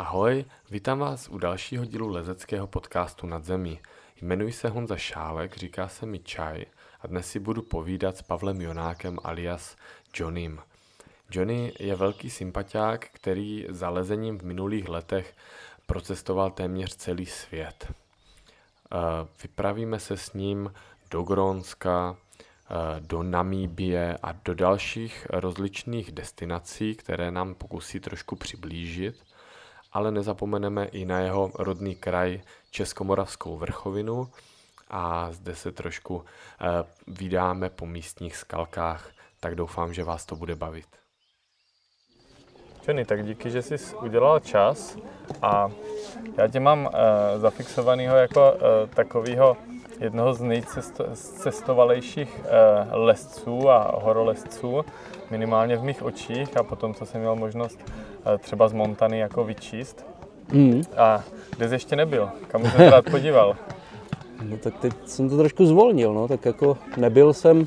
Ahoj, vítám vás u dalšího dílu lezeckého podcastu Nad zemí. Jmenuji se Honza Šálek, říká se mi Čaj a dnes si budu povídat s Pavlem Jonákem alias Johnnym. Johnny je velký sympatiák, který za lezením v minulých letech procestoval téměř celý svět. Eh, vypravíme se s ním do Grónska, eh, do Namíbie a do dalších rozličných destinací, které nám pokusí trošku přiblížit ale nezapomeneme i na jeho rodný kraj Českomoravskou vrchovinu a zde se trošku eh, vydáme po místních skalkách, tak doufám, že vás to bude bavit. Johnny, tak díky, že jsi udělal čas a já tě mám uh, zafixovaného jako uh, takového jednoho z nejcestovalejších uh, lesců a horolezců, minimálně v mých očích a potom, co jsem měl možnost třeba z Montany jako vyčíst. Mm. A kde jsi ještě nebyl? Kam jsi se rád podíval? No tak teď jsem to trošku zvolnil, no, tak jako nebyl jsem,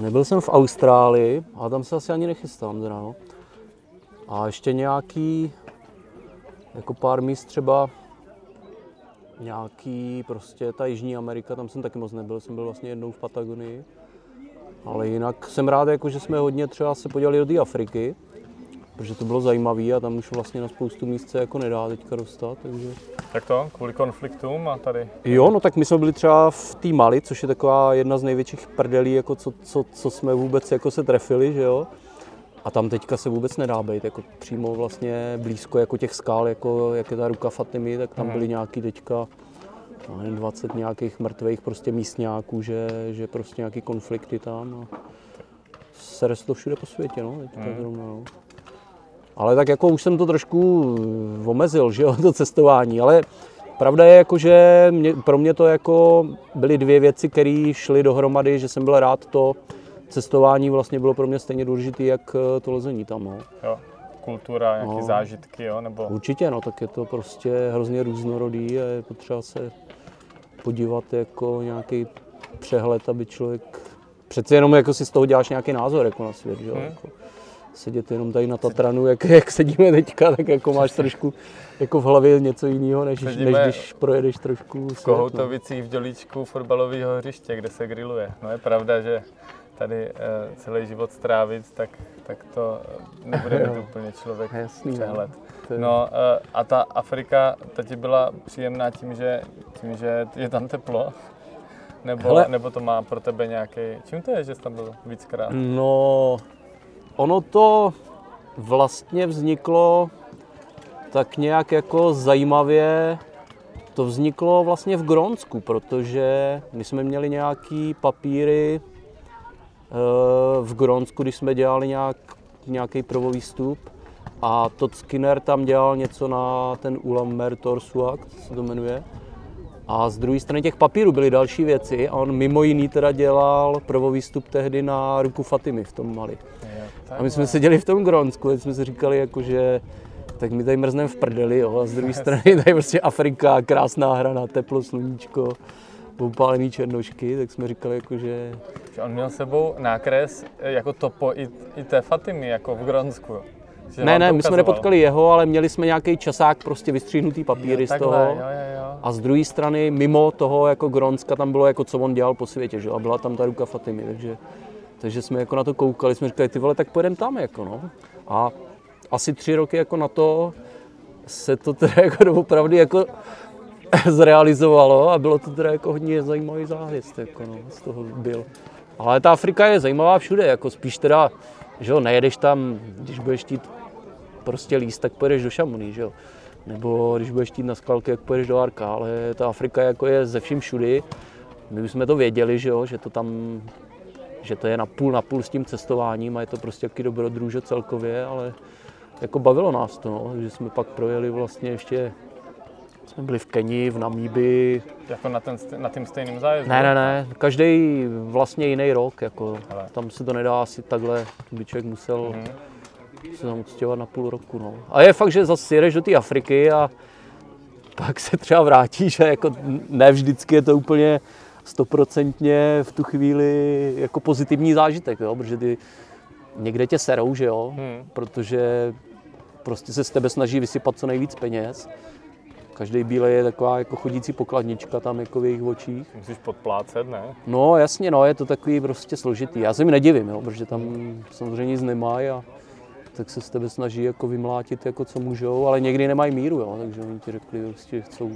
nebyl jsem v Austrálii, a tam se asi ani nechystám teda, no. A ještě nějaký, jako pár míst třeba, nějaký prostě ta Jižní Amerika, tam jsem taky moc nebyl, jsem byl vlastně jednou v Patagonii. Ale jinak jsem rád, jako, že jsme hodně třeba se podívali do té Afriky, protože to bylo zajímavé a tam už vlastně na spoustu míst se jako nedá teďka dostat. Takže... Tak to, kvůli konfliktům a tady? Jo, no tak my jsme byli třeba v té Mali, což je taková jedna z největších prdelí, jako co, co, co jsme vůbec jako se trefili, že jo. A tam teďka se vůbec nedá být, jako přímo vlastně blízko jako těch skál, jako jak je ta ruka Fatimy, tak tam mhm. byly nějaký teďka nevím, 20 nějakých mrtvých prostě místňáků, že, že prostě nějaký konflikty tam. A sere to všude po světě, no, teďka mm. zrovna, no. Ale tak jako už jsem to trošku omezil, že jo, to cestování, ale pravda je jako, že mě, pro mě to jako byly dvě věci, které šly dohromady, že jsem byl rád to, cestování vlastně bylo pro mě stejně důležité, jak eh, to lezení tam. No. Jo, kultura, nějaké no. zážitky, jo? Nebo... Určitě, no, tak je to prostě hrozně různorodý a je potřeba se podívat jako nějaký přehled, aby člověk přece jenom jako si z toho děláš nějaký názor jako na svět, že? Hmm. Jako sedět jenom tady na Tatranu, jak, jak sedíme teďka, tak jako máš trošku jako v hlavě něco jiného, než, než když projedeš trošku v Kohoutovicích v dělíčku fotbalového hřiště, kde se grilluje. No je pravda, že tady uh, celý život strávit, tak, tak to nebude mít úplně člověk Jasný, no. přehled. No uh, a ta Afrika, ta ti byla příjemná tím, že, tím, že je tam teplo? Nebo, Hele, nebo to má pro tebe nějaký... Čím to je, že jsi tam byl víckrát? No, ono to vlastně vzniklo tak nějak jako zajímavě to vzniklo vlastně v Grónsku, protože my jsme měli nějaký papíry eh, v Grónsku, když jsme dělali nějak, nějaký prvovýstup a Todd Skinner tam dělal něco na ten Ulamer Torsuak, se to jmenuje. A z druhé strany těch papírů byly další věci a on mimo jiný teda dělal prvovýstup tehdy na ruku Fatimy v tom Mali. A my jsme seděli v tom Grónsku, jsme si říkali, jako, že tak my tady mrzneme v prdeli, jo, a z druhé strany tady prostě Afrika, krásná hrana, teplo, sluníčko, popálený černošky, tak jsme říkali, jako, že... On měl sebou nákres eh, jako topo i, i té Fatimy, jako v Grónsku. Že ne, ne, my jsme nepotkali jeho, ale měli jsme nějaký časák, prostě vystříhnutý papíry jo, z toho. Jo, jo, jo. A z druhé strany, mimo toho jako Gronska, tam bylo jako co on dělal po světě, že? a byla tam ta ruka Fatimy, takže, takže jsme jako na to koukali, jsme říkali, ty vole, tak pojedeme tam, jako no. A asi tři roky jako na to se to teda jako opravdu jako zrealizovalo a bylo to teda jako hodně zajímavý záhvěst, jako no, z toho byl. Ale ta Afrika je zajímavá všude, jako spíš teda, že jo, nejedeš tam, když budeš chtít prostě líst, tak pojedeš do Šamoní, že jo. Nebo když budeš chtít na skalky, jak pojedeš do Arka, ale ta Afrika jako je ze vším všudy. My už jsme to věděli, že jo, že to tam že to je na půl na půl s tím cestováním a je to prostě jaký dobrodruže celkově, ale jako bavilo nás to, no, že jsme pak projeli vlastně ještě jsme byli v Keni, v Namíbi. Jako na, ten, na tím stejným zájezdu? Ne, ne, ne, každý vlastně jiný rok, jako Hele. tam se to nedá asi takhle, by člověk musel mm-hmm. se tam odstěhovat na půl roku, no. A je fakt, že zase jedeš do té Afriky a pak se třeba vrátíš a jako ne vždycky je to úplně stoprocentně v tu chvíli jako pozitivní zážitek, jo, protože ty někde tě serou, že jo, hmm. protože prostě se z tebe snaží vysypat co nejvíc peněz. Každý bílej je taková jako chodící pokladnička tam jako v jejich očích. Musíš podplácet, ne? No jasně, no, je to takový prostě složitý. Já se mi nedivím, jo, protože tam samozřejmě nic nemají a tak se z tebe snaží jako vymlátit jako co můžou, ale někdy nemají míru, jo, takže oni ti řekli, že prostě chcou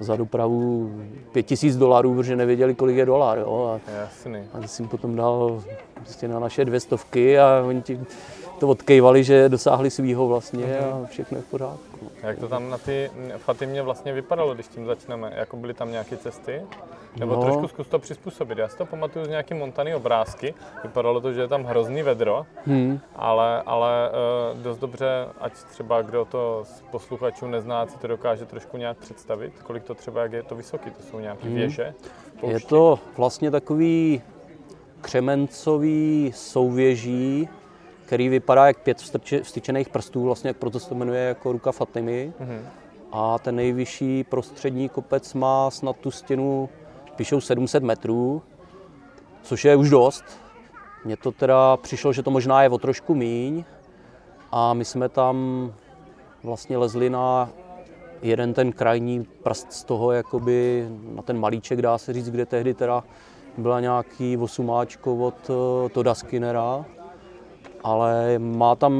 za dopravu 5000 dolarů, protože nevěděli, kolik je dolar. Jo? A, Jasný. a jsem potom dal prostě na naše dvě stovky a oni ti to odkejvali, že dosáhli svýho vlastně a všechno je v pořádku. Jak to tam na ty Fatimě vlastně vypadalo, když tím začneme? Jako byly tam nějaké cesty? Nebo no. trošku zkus to přizpůsobit. Já si to pamatuju z nějaký montaný obrázky. Vypadalo to, že je tam hrozný vedro, hmm. ale, ale uh, dost dobře, ať třeba kdo to z posluchačů nezná, si to dokáže trošku nějak představit. Kolik to třeba, jak je to vysoký, to jsou nějaké hmm. věže? Je to vlastně takový křemencový souvěží, který vypadá jak pět vstyčených prstů, vlastně proto se to jmenuje jako ruka Fatimy. Mm-hmm. A ten nejvyšší prostřední kopec má snad tu stěnu, píšou 700 metrů, což je už dost. Mně to teda přišlo, že to možná je o trošku míň. A my jsme tam vlastně lezli na jeden ten krajní prst z toho, jakoby na ten malíček, dá se říct, kde tehdy teda byla nějaký osumáčko od eh, Toda Skinnera ale má tam,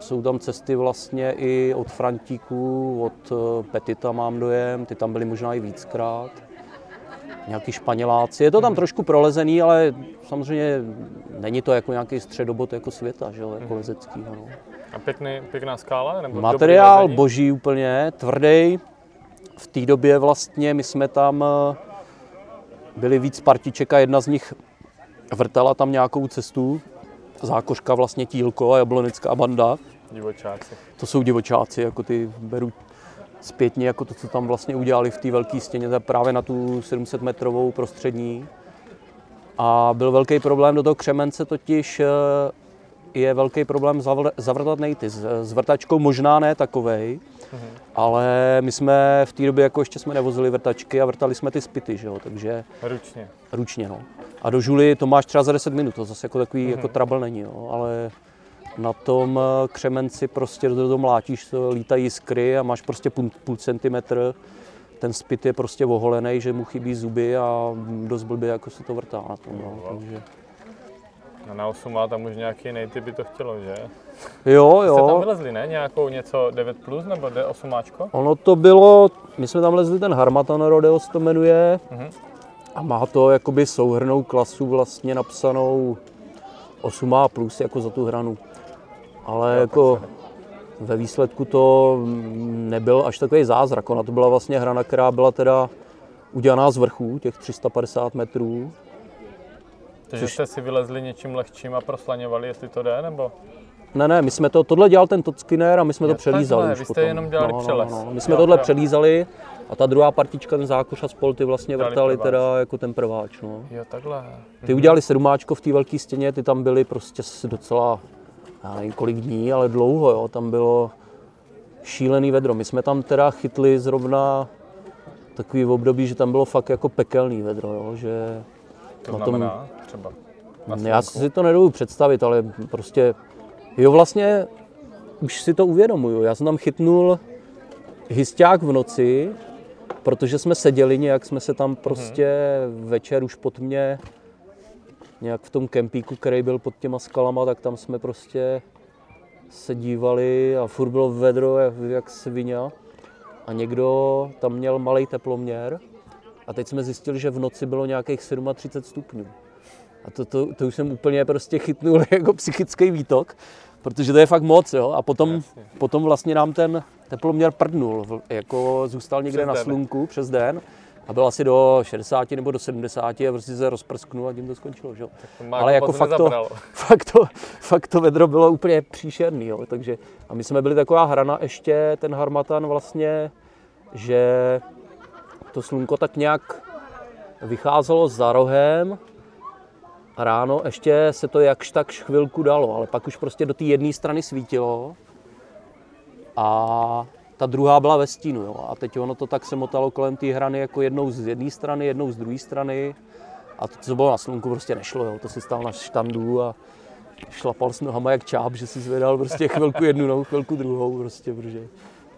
jsou tam cesty vlastně i od Frantíků, od eh, Petita mám dojem, ty tam byly možná i víckrát. Nějaký Španěláci. Je to tam trošku prolezený, ale samozřejmě není to jako nějaký středobod jako světa, že jo, jako mhm. lezecký. No. A pěkný, pěkná skála? Nebo Materiál boží úplně, tvrdý. V té době vlastně my jsme tam eh, byli víc partiček a jedna z nich vrtala tam nějakou cestu zákořka vlastně Tílko a Jablonická banda. Divočáci. To jsou divočáci, jako ty beru zpětně jako to, co tam vlastně udělali v té velké stěně, právě na tu 700 metrovou prostřední. A byl velký problém do toho křemence, totiž eh, je velký problém zavrtat nejty. S vrtačkou možná ne takovej, mm-hmm. ale my jsme v té době jako ještě jsme nevozili vrtačky a vrtali jsme ty spity, že jo, takže... Ručně. Ručně, no. A do žuly to máš třeba za 10 minut, to zase jako takový mm-hmm. jako trouble není, jo, ale na tom eh, křemenci prostě do toho mlátíš, to lítají jiskry a máš prostě půl, půl centimetr. Ten spit je prostě oholený, že mu chybí zuby a dost blbě jako se to vrtá na tom. No, takže... No na 8 tam už nějaký nejty by to chtělo, že? Jo, jo. Jste tam vylezli, ne? Nějakou něco 9 plus nebo D8? Ono to bylo, my jsme tam lezli ten Harmatan Rodeo, se to jmenuje. Uh-huh. A má to jakoby souhrnou klasu vlastně napsanou 8A plus jako za tu hranu. Ale jo, jako ve výsledku to nebyl až takový zázrak. Ona to byla vlastně hrana, která byla teda udělaná z vrchu, těch 350 metrů. Takže což... jste si vylezli něčím lehčím a proslaňovali, jestli to jde, nebo? Ne, ne, my jsme to, tohle dělal ten Totskinner a my jsme to přelízali už vy jste potom. jenom dělali no, přeles. No, no. My jsme jo, tohle jo. přelízali a ta druhá partička, ten zákoš a spol, ty vlastně vrtali teda jako ten prváč. No. Jo, takhle. Ty mhm. udělali sedmáčko v té velké stěně, ty tam byly prostě docela, já nevím kolik dní, ale dlouho, jo. Tam bylo šílený vedro. My jsme tam teda chytli zrovna takový v období, že tam bylo fakt jako pekelný vedro, jo, že to na znamená tom, třeba? Na já si to nedovedu představit, ale prostě, jo vlastně už si to uvědomuju. Já jsem tam chytnul hysťák v noci, protože jsme seděli nějak, jsme se tam prostě hmm. večer už pod mě, nějak v tom kempíku, který byl pod těma skalama, tak tam jsme prostě se dívali a furt bylo vedro jak, jak svině. A někdo tam měl malý teploměr a teď jsme zjistili, že v noci bylo nějakých 37 stupňů. A to, to, to už jsem úplně prostě chytnul jako psychický výtok, protože to je fakt moc, jo. A potom, potom vlastně nám ten teploměr prdnul, jako zůstal někde přes na slunku den. přes den a byl asi do 60 nebo do 70 a prostě se rozprsknul a tím to skončilo, že? Ale jako fakt to, fakt, to, fakt to vedro bylo úplně příšerný, jo. Takže, a my jsme byli taková hrana ještě, ten Harmatan vlastně, že to slunko tak nějak vycházelo za rohem a ráno ještě se to jakž tak chvilku dalo, ale pak už prostě do té jedné strany svítilo a ta druhá byla ve stínu. Jo. A teď ono to tak se motalo kolem té hrany jako jednou z jedné strany, jednou z druhé strany. A to, co bylo na slunku, prostě nešlo. Jo. To si stál na štandu a šlapal s nohama jak čáp, že si zvedal prostě chvilku jednu nohu, chvilku druhou prostě, protože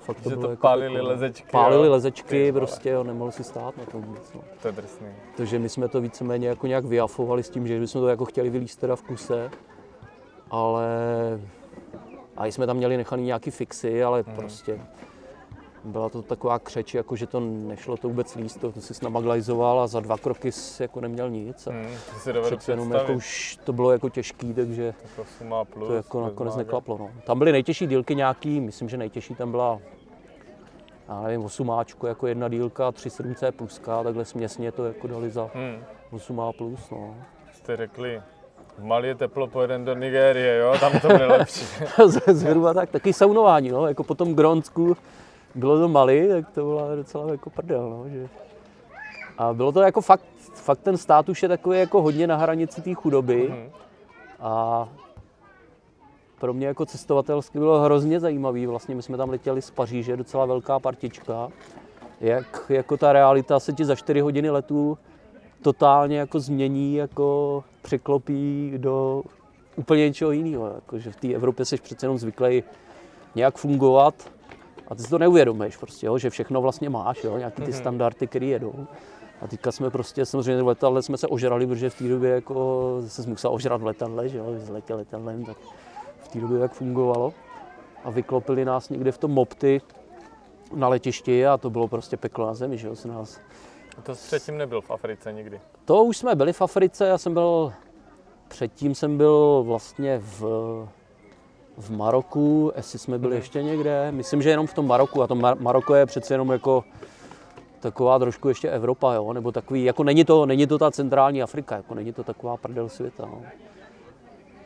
fakt to že bylo to jako pálili jako, lezečky. Pálili jo? lezečky, ty, prostě jo, nemohl si stát na tom vůbec. No. To je drsný. Takže my jsme to víceméně jako nějak vyafovali s tím, že jsme to jako chtěli vylíst teda v kuse, ale a jsme tam měli nechaný nějaký fixy, ale hmm. prostě byla to taková křeč, jako že to nešlo to vůbec líst, to, to si namaglajzoval a za dva kroky jsi jako neměl nic. A hmm, si přece jenom jako už to bylo jako těžký, takže to, plus, to jako nakonec neklaplo. No. Tam byly nejtěžší dílky nějaký, myslím, že nejtěžší tam byla já nevím, 8 jako jedna dílka, 3 7C pluska, takhle směsně to jako dali za hmm. 8 plus. No. Jste řekli, v Mali je teplo, pojedem do Nigérie, jo, tam to bude lepší. Zhruba tak, taky saunování, no, jako po tom Grónsku bylo to Mali, tak to byla docela jako prdel, no, že... A bylo to jako fakt, fakt ten stát už je takový jako hodně na hranici té chudoby. Mm-hmm. A pro mě jako cestovatelsky bylo hrozně zajímavý. Vlastně my jsme tam letěli z Paříže, docela velká partička. Jak jako ta realita se ti za 4 hodiny letu totálně jako změní, jako překlopí do úplně něčeho jiného. Jako, že v té Evropě jsi přece jenom zvyklý nějak fungovat a ty si to neuvědomíš prostě, jo, že všechno vlastně máš, jo, nějaký ty mhm. standardy, které jedou. A teďka jsme prostě, samozřejmě v letadle jsme se ožrali, protože v té době jako se musel ožrat v letadle, že jo, letěl letadlem, tak v té době jak fungovalo. A vyklopili nás někde v tom Mopty na letišti a to bylo prostě peklo na zemi, že jo, se nás... A to předtím nebyl v Africe nikdy? To už jsme byli v Africe, já jsem byl, předtím jsem byl vlastně v, v Maroku, jestli jsme byli hmm. ještě někde, myslím, že jenom v tom Maroku a to Mar- Maroko je přece jenom jako taková trošku ještě Evropa, jo, nebo takový, jako není to, není to ta centrální Afrika, jako není to taková prdel světa, no.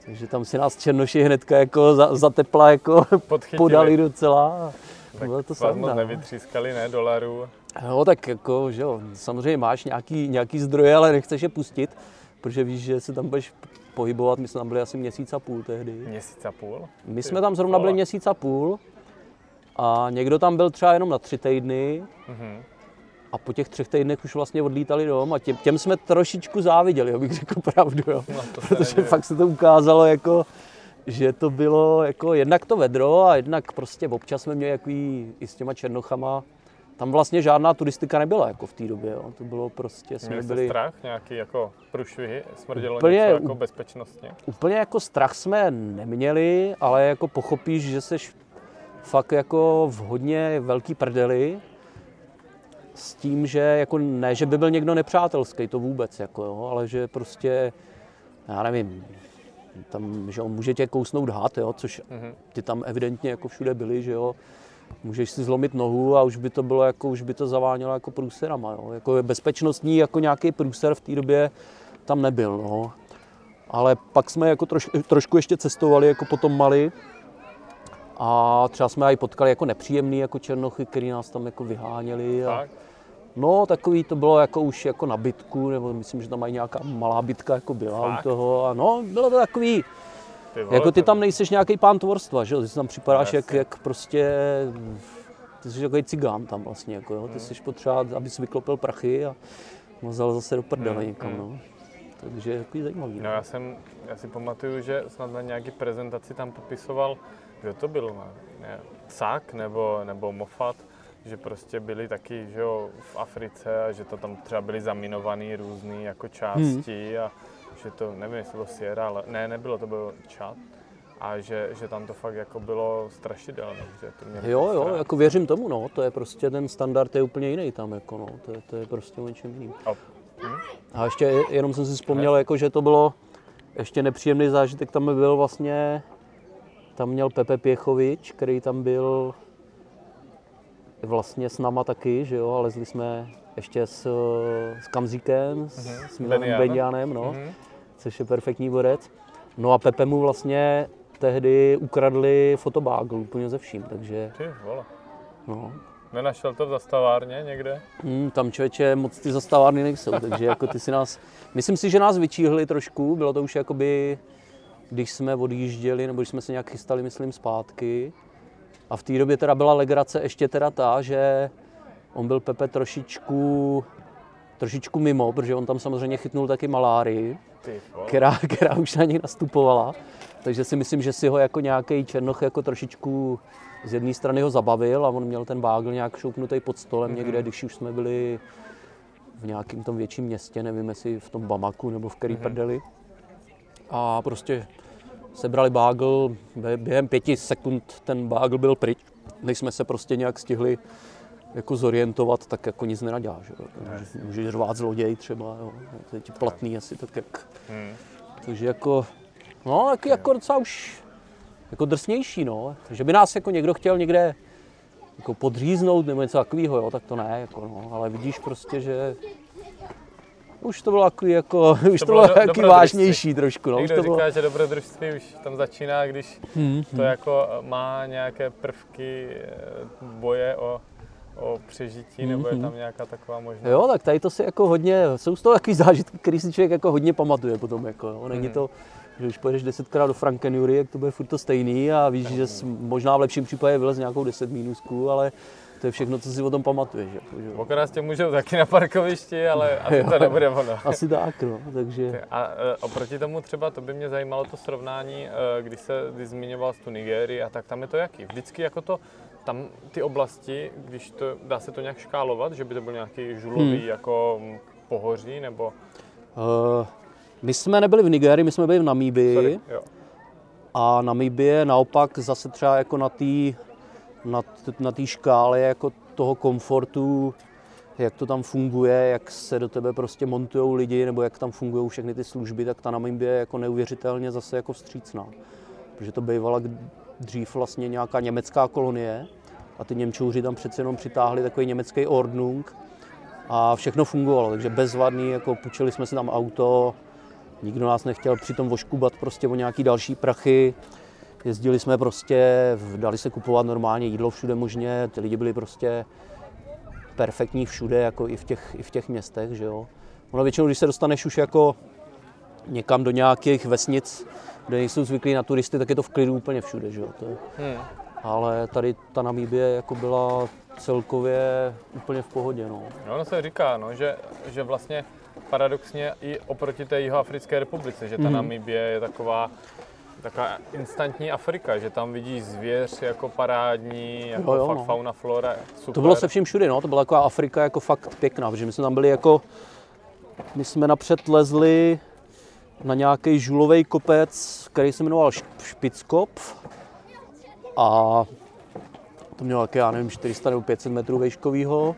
Takže tam si nás Černoši hnedka jako za, za tepla jako podali docela. Tak bylo to vás moc no. nevytřískali, ne, dolarů? No, tak jako, že jo, samozřejmě máš nějaký, nějaký zdroje, ale nechceš je pustit, protože víš, že se tam budeš pohybovat, my jsme tam byli asi měsíc a půl tehdy. Měsíc a půl? My jsme tam zrovna byli měsíc a půl a někdo tam byl třeba jenom na tři týdny. Mm-hmm a po těch třech týdnech už vlastně odlítali dom a těm, těm jsme trošičku záviděli, abych řekl pravdu, jo. No, protože nevím. fakt se to ukázalo jako, že to bylo jako jednak to vedro a jednak prostě občas jsme měli jaký i s těma černochama, tam vlastně žádná turistika nebyla jako v té době, jo. to bylo prostě, jsme Měli byli... strach, nějaký jako průšvihy, smrdělo úplně, něco jako bezpečnostně? Úplně jako strach jsme neměli, ale jako pochopíš, že seš fakt jako v hodně velký prdeli, s tím, že jako ne, že by byl někdo nepřátelský, to vůbec, jako jo, ale že prostě, já nevím, tam, že on může tě kousnout had, jo, což mhm. ty tam evidentně jako všude byli, že jo, můžeš si zlomit nohu a už by to bylo jako, už by to zavánělo jako průserama, jo. Jako bezpečnostní, jako nějaký průser v té době tam nebyl, no. Ale pak jsme jako troš, trošku ještě cestovali jako potom Mali, a třeba jsme i potkali jako nepříjemný jako černochy, který nás tam jako vyháněli. A, no, takový to bylo jako už jako na bytku, nebo myslím, že tam mají nějaká malá bytka jako byla Fakt? u toho. A no, bylo to takový, ty vole, jako ty tam nejseš nějaký pán tvorstva, že jo? Ty si tam připadáš jak, jak prostě, ty jsi takový cigán tam vlastně, jako jo? Ty hmm. jsi potřeba, abys vyklopil prachy a mazal zase do prdele hmm. někam, no. Takže je takový zajímavý. No, no já jsem, já si pamatuju, že snad na nějaký prezentaci tam popisoval kdo to byl, ne, Sák nebo, nebo Moffat, že prostě byli taky že jo, v Africe a že to tam třeba byly zaminované různé jako části hmm. a že to, nevím, jestli bylo Sierra, ale ne, nebylo, to bylo Čad a že, že tam to fakt jako bylo strašidelné. Že to jo, jo, strach. jako věřím tomu, no, to je prostě ten standard je úplně jiný tam, jako no, to, je, to je prostě o něčem jiným. A, hm? a ještě jenom jsem si vzpomněl, jako, že to bylo ještě nepříjemný zážitek, tam byl vlastně tam měl Pepe Pěchovič, který tam byl vlastně s náma taky, že jo, a lezli jsme ještě s, s Kamzíkem, uh-huh. s Milanem Benjanem, no, uh-huh. což je perfektní borec. No a Pepe mu vlastně tehdy ukradli fotobágl úplně ze vším, takže... Ty vole. No. Nenašel to v zastavárně někde? Hmm, tam člověče moc ty zastavárny nejsou, takže jako ty si nás... Myslím si, že nás vyčíhli trošku, bylo to už jakoby když jsme odjížděli, nebo když jsme se nějak chystali, myslím, zpátky. A v té době teda byla legrace ještě teda ta, že on byl Pepe trošičku, trošičku mimo, protože on tam samozřejmě chytnul taky malárii. která, která už na něj nastupovala. Takže si myslím, že si ho jako nějaký černoch jako trošičku z jedné strany ho zabavil a on měl ten bágl nějak šoupnutý pod stolem mm-hmm. někde, když už jsme byli v nějakém tom větším městě, nevím jestli v tom Bamaku nebo v který mm-hmm. prdeli. A prostě sebrali bágl, během pěti sekund ten bágl byl pryč, než jsme se prostě nějak stihli jako zorientovat, tak jako nic nenadělá, že jo. Můžeš řvát zloděj třeba, jo. To je ti platný asi tak jak... Hmm. Takže jako, no, jako, jako docela už jako drsnější, no. Že by nás jako někdo chtěl někde jako podříznout nebo něco takového, jo, tak to ne, jako, no. ale vidíš prostě, že už to bylo takový jako, už to, to bylo, bylo do, vážnější trošku. No. Někdo už to říká, bylo... že dobrodružství už tam začíná, když hmm, to hmm. jako má nějaké prvky eh, boje o, o přežití, hmm, nebo je hmm. tam nějaká taková možnost. Jo, tak tady to si jako hodně, jsou z toho takový zážitky, který si člověk jako hodně pamatuje potom. Jako, jo. Není hmm. to, že když pojedeš desetkrát do Frankenjury, jak to bude furt to stejný a víš, že možná v lepším případě vylez nějakou deset mínusku, ale to je všechno, co si o tom pamatuješ. Jako, že? Okrát tě můžou taky na parkovišti, ale asi to nebude ono. asi tak, no, takže... A e, oproti tomu třeba, to by mě zajímalo to srovnání, e, když se když zmiňoval tu Nigérii a tak tam je to jaký? Vždycky jako to, tam ty oblasti, když to, dá se to nějak škálovat, že by to byl nějaký žulový hmm. jako pohoří, nebo... Uh, my jsme nebyli v Nigérii, my jsme byli v Namíbii. Sorry, jo. A Namíbie naopak zase třeba jako na té na, na té škále jako toho komfortu, jak to tam funguje, jak se do tebe prostě montují lidi, nebo jak tam fungují všechny ty služby, tak ta Namibie je jako neuvěřitelně zase jako vstřícná. Protože to bývala dřív vlastně nějaká německá kolonie a ty Němčouři tam přece jenom přitáhli takový německý Ordnung a všechno fungovalo, takže bezvadný, jako půjčili jsme si tam auto, nikdo nás nechtěl přitom voškubat prostě o nějaký další prachy, Jezdili jsme prostě, dali se kupovat normálně jídlo všude možně, ty lidi byli prostě perfektní všude, jako i v těch, i v těch městech, že jo. Ono většinou, když se dostaneš už jako někam do nějakých vesnic, kde nejsou zvyklí na turisty, tak je to v klidu úplně všude, že jo. To je. Hmm. Ale tady ta Namíbie jako byla celkově úplně v pohodě, no. No, ono se říká, no, že, že vlastně paradoxně i oproti té Jihoafrické republice, že ta hmm. Namíbie je taková taková instantní Afrika, že tam vidíš zvěř jako parádní, jako jo, jo, fakt no. fauna, flora, super. To bylo se vším všude, no, to byla taková Afrika jako fakt pěkná, protože my jsme tam byli jako, my jsme napřed lezli na nějaký žulový kopec, který se jmenoval Špickop a to mělo také, já nevím, 400 nebo 500 metrů vejškovýho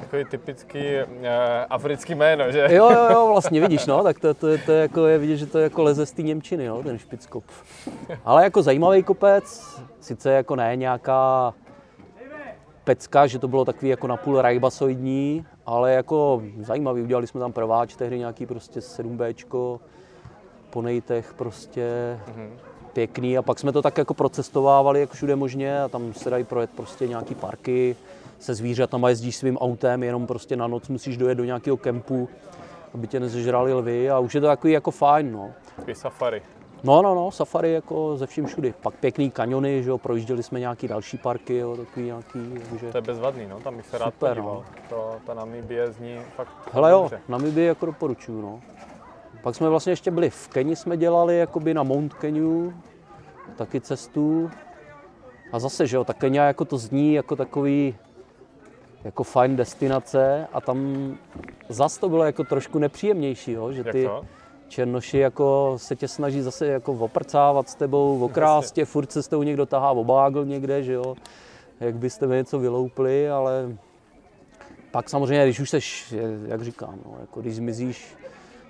takový typický uh, africký jméno, že? Jo, jo, jo, vlastně vidíš, no, tak to, to, to je jako, je vidět, že to je jako leze z té Němčiny, no, ten špickop. Ale jako zajímavý kopec, sice jako ne nějaká pecka, že to bylo takový jako napůl rajbasoidní, ale jako zajímavý, udělali jsme tam prváč tehdy nějaký prostě 7Bčko, po nejtech prostě, mm-hmm. pěkný a pak jsme to tak jako procestovávali jako všude možně a tam se dají projet prostě nějaký parky, se zvířatama jezdíš svým autem, jenom prostě na noc musíš dojet do nějakého kempu, aby tě nezežrali lvy a už je to takový jako fajn, no. Takový safari. No, no, no, safari jako ze vším všudy. Pak pěkný kaniony, že jo, projížděli jsme nějaký další parky, jo, takový nějaký, že... To je bezvadný, no, tam bych se rád Super, podíval. No. To, ta Namibie zní fakt Hele jo, Namibie jako doporučuju, no. Pak jsme vlastně ještě byli v Keni, jsme dělali jakoby na Mount Keniu, taky cestu. A zase, že jo, ta Kenia jako to zní jako takový jako fajn destinace a tam zas to bylo jako trošku nepříjemnější, jo, že ty černoši jako se tě snaží zase jako oprcávat s tebou, okrást furt se s tebou někdo tahá obágl někde, že jo, jak byste něco vyloupli, ale pak samozřejmě, když už seš, jak říkám, no, jako když zmizíš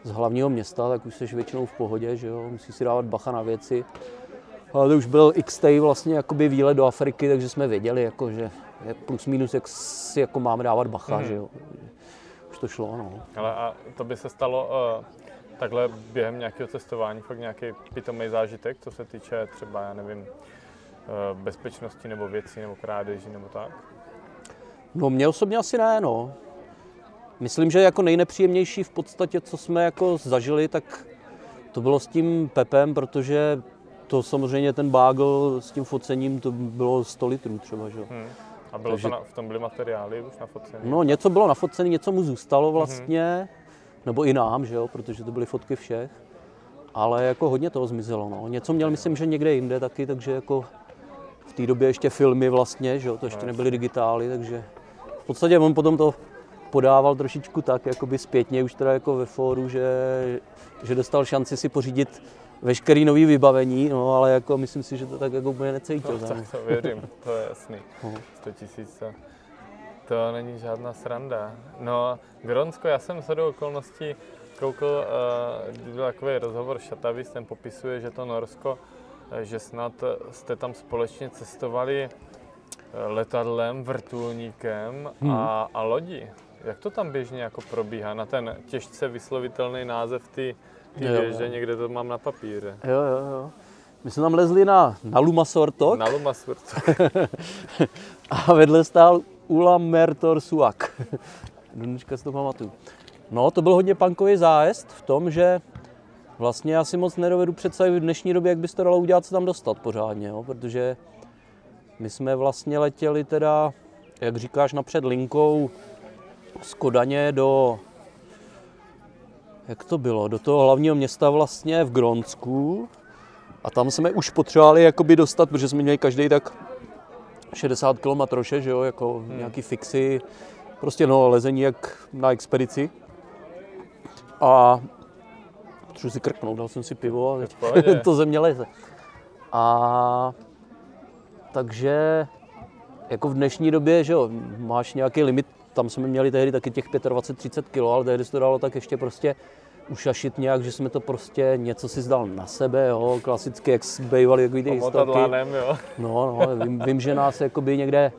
z hlavního města, tak už jsi většinou v pohodě, že jo, musíš si dávat bacha na věci. Ale to už byl x vlastně jakoby výlet do Afriky, takže jsme věděli, jako, že plus minus, jak si jako máme dávat bacha, mm. že jo. Už to šlo, no. Ale a to by se stalo uh, takhle během nějakého cestování, fakt nějaký pitomý zážitek, co se týče třeba, já nevím, uh, bezpečnosti nebo věcí nebo krádeží nebo tak? No mě osobně asi ne, no. Myslím, že jako nejnepříjemnější v podstatě, co jsme jako zažili, tak to bylo s tím Pepem, protože to samozřejmě ten bágl s tím focením, to bylo 100 litrů třeba, že? Hmm. A bylo Takže, to na, v tom byly materiály už nafocené? No něco bylo nafocené, něco mu zůstalo vlastně, mm-hmm. nebo i nám, že jo, protože to byly fotky všech. ale jako hodně toho zmizelo. No. Něco měl, myslím, že někde jinde taky, takže jako v té době ještě filmy vlastně, že jo, to ještě nebyly digitály, takže v podstatě on potom to podával trošičku tak, jakoby zpětně už teda jako ve fóru, že, že dostal šanci si pořídit veškerý nový vybavení, no, ale jako myslím si, že to tak jako úplně necítil. No, tak to věřím, to je jasný. 100 tisíc, to, to není žádná sranda. No, Gronsko, já jsem do okolností koukal, uh, byl takový rozhovor Šatavis, ten popisuje, že to Norsko, uh, že snad jste tam společně cestovali eh, letadlem, vrtulníkem hmm. a, a lodí. Jak to tam běžně jako probíhá na ten těžce vyslovitelný název ty, věže, jo. někde to mám na papíře. Jo, jo, jo. My jsme tam lezli na, na Lumasortok. Na Lumasortok. a vedle stál Ula Mertor Suak. Dneška si to pamatuju. No, to byl hodně punkový zájezd v tom, že vlastně já si moc nedovedu představit v dnešní době, jak by se to dalo udělat, se tam dostat pořádně, jo? protože my jsme vlastně letěli teda, jak říkáš, napřed linkou z Kodaně do, jak to bylo, do toho hlavního města vlastně v Gronsku a tam jsme už potřebovali jakoby dostat, protože jsme měli každý tak 60 km roše, že jo, jako hmm. nějaký fixy, prostě no, lezení jak na expedici. A potřebuji si krknout, dal jsem si pivo a teď to ze mě leze. A takže jako v dnešní době, že jo, máš nějaký limit, tam jsme měli tehdy taky těch 25-30 kg, ale tehdy se to dalo tak ještě prostě ušašit nějak, že jsme to prostě něco si zdal na sebe, jo, klasicky, jak bývali jako ty historky. jo. No, no, vím, vím, že nás jakoby někde,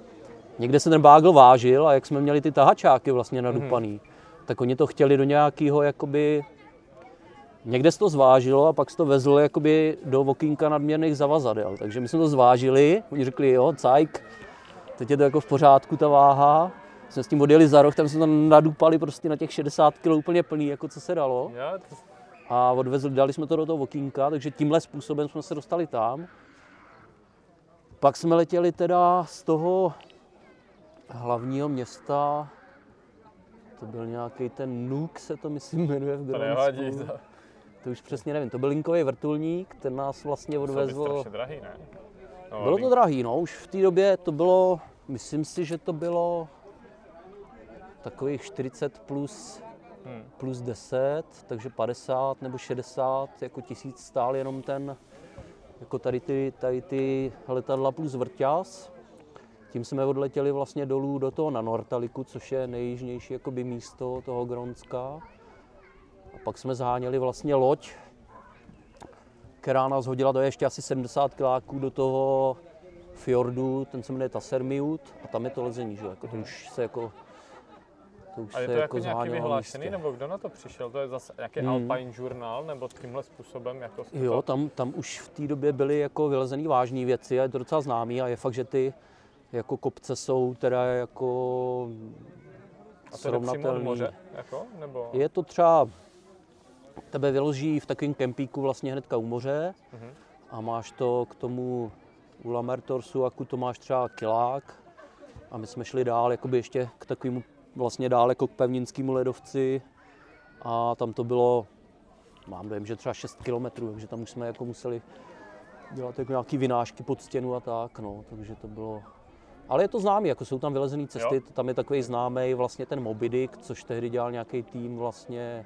někde se ten bágl vážil a jak jsme měli ty tahačáky vlastně nadupaný, hmm. tak oni to chtěli do nějakého jakoby Někde se to zvážilo a pak se to vezlo jakoby do okýnka nadměrných zavazadel. Takže my jsme to zvážili, oni řekli, jo, cajk, teď je to jako v pořádku ta váha. Jsme s tím odjeli za roh, tam jsme tam nadupali prostě na těch 60 kg úplně plný, jako co se dalo. A odvezli, dali jsme to do toho okýnka, takže tímhle způsobem jsme se dostali tam. Pak jsme letěli teda z toho hlavního města, to byl nějaký ten Nuk, se to myslím jmenuje v Gronsku. To to už přesně nevím, to byl linkový vrtulník, ten nás vlastně odvezl. To bylo drahý, ne? No, bylo to drahý, no, už v té době to bylo, myslím si, že to bylo takových 40 plus, hmm. plus 10, takže 50 nebo 60 jako tisíc stál jenom ten, jako tady ty, tady ty letadla plus vrťas. Tím jsme odletěli vlastně dolů do toho na Nortaliku, což je nejjižnější jakoby místo toho Gronska. A pak jsme zháněli vlastně loď, která nás hodila do ještě asi 70 kiláků do toho fjordu, ten se jmenuje Tassermiut a tam je to lezení, že jako to už se jako to už a je to jako, jako nějaký vyhlášený, místě. nebo kdo na to přišel? To je zase nějaký hmm. Alpine Journal, nebo tímhle způsobem? Jako jo, tam, tam už v té době byly jako vylezený vážné věci a je to docela známý a je fakt, že ty jako kopce jsou teda jako a to je moře, jako? Nebo? Je to třeba tebe vyloží v takovém kempíku vlastně hnedka u moře mm-hmm. a máš to k tomu u Lamertorsu, aku to máš třeba kilák a my jsme šli dál, jakoby ještě k takovému vlastně dál jako k pevninskému ledovci a tam to bylo, mám dojem, že třeba 6 kilometrů, takže tam už jsme jako museli dělat jako nějaký vynášky pod stěnu a tak, no, takže to bylo, ale je to známý, jako jsou tam vylezené cesty, jo. tam je takový známý vlastně ten Mobidik, což tehdy dělal nějaký tým vlastně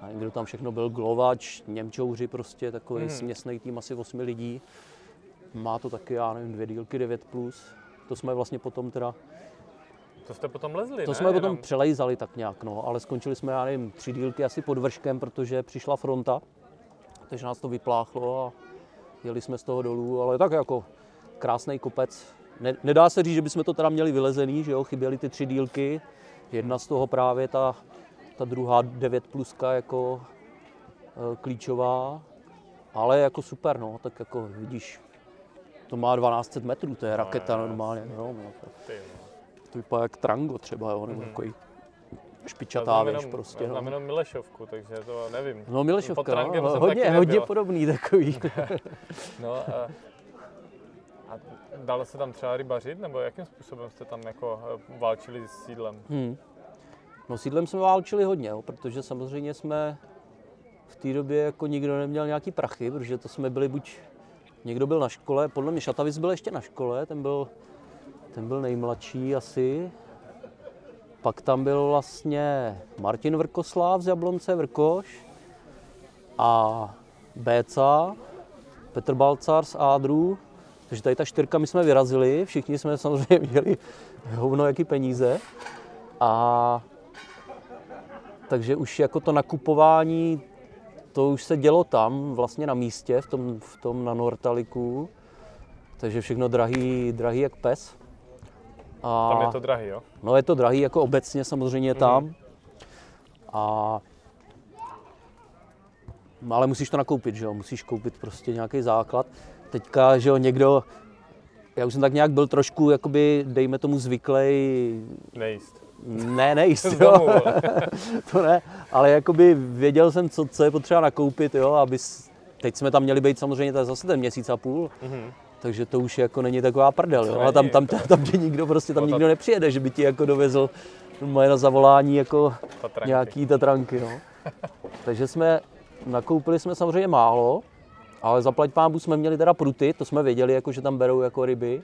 a kdo tam všechno byl, Glovač, Němčouři prostě, takový hmm. směsný tým asi 8 lidí. Má to taky, já nevím, dvě dílky 9+. Plus. To jsme vlastně potom teda... To jste potom lezli, To ne? jsme potom Jenom... přelejzali tak nějak, no, ale skončili jsme, já nevím, tři dílky asi pod vrškem, protože přišla fronta, takže nás to vypláchlo a jeli jsme z toho dolů, ale tak jako krásný kopec. Ne, nedá se říct, že bychom to teda měli vylezený, že jo, chyběly ty tři dílky. Jedna z toho právě ta ta druhá 9 pluska jako e, klíčová, ale jako super, no, tak jako vidíš, to má 1200 metrů, to je raketa no, normálně, no, no, to, vypadá jak Trango třeba, jo, nebo mm-hmm. takový špičatá věž prostě. Znám no. jenom Milešovku, takže to nevím. No Milešovka, no, hodně, hodně podobný takový. no a, a dalo se tam třeba rybařit, nebo jakým způsobem jste tam jako e, válčili s sídlem? Hmm. No sídlem jsme válčili hodně, jo, protože samozřejmě jsme v té době jako nikdo neměl nějaký prachy, protože to jsme byli buď, někdo byl na škole, podle mě Šatavis byl ještě na škole, ten byl, ten byl nejmladší asi. Pak tam byl vlastně Martin Vrkoslav z Jablonce, Vrkoš a Béca, Petr Balcar z Ádru. Takže tady ta čtyřka my jsme vyrazili, všichni jsme samozřejmě měli hovno jaký peníze. A takže už jako to nakupování, to už se dělo tam, vlastně na místě, v tom, v tom na Nortaliku. Takže všechno drahý, drahý jak pes. A, tam je to drahý, jo? No je to drahý, jako obecně samozřejmě tam. Mm. A ale musíš to nakoupit, že jo? Musíš koupit prostě nějaký základ. Teďka, že jo, někdo, já už jsem tak nějak byl trošku, jakoby, dejme tomu zvyklej. Nejíst. Ne, nejíst, jo. to ne, ale jakoby věděl jsem, co, co je potřeba nakoupit, jo, aby teď jsme tam měli být samozřejmě to zase ten měsíc a půl, mm-hmm. Takže to už jako není taková prdel, jo, ale tam, tam, tam, tam tě nikdo prostě, tam nikdo nepřijede, že by ti jako dovezl moje na zavolání jako tatranky. nějaký tatranky, no. takže jsme, nakoupili jsme samozřejmě málo, ale zaplať pámbu jsme měli teda pruty, to jsme věděli, jako, že tam berou jako ryby.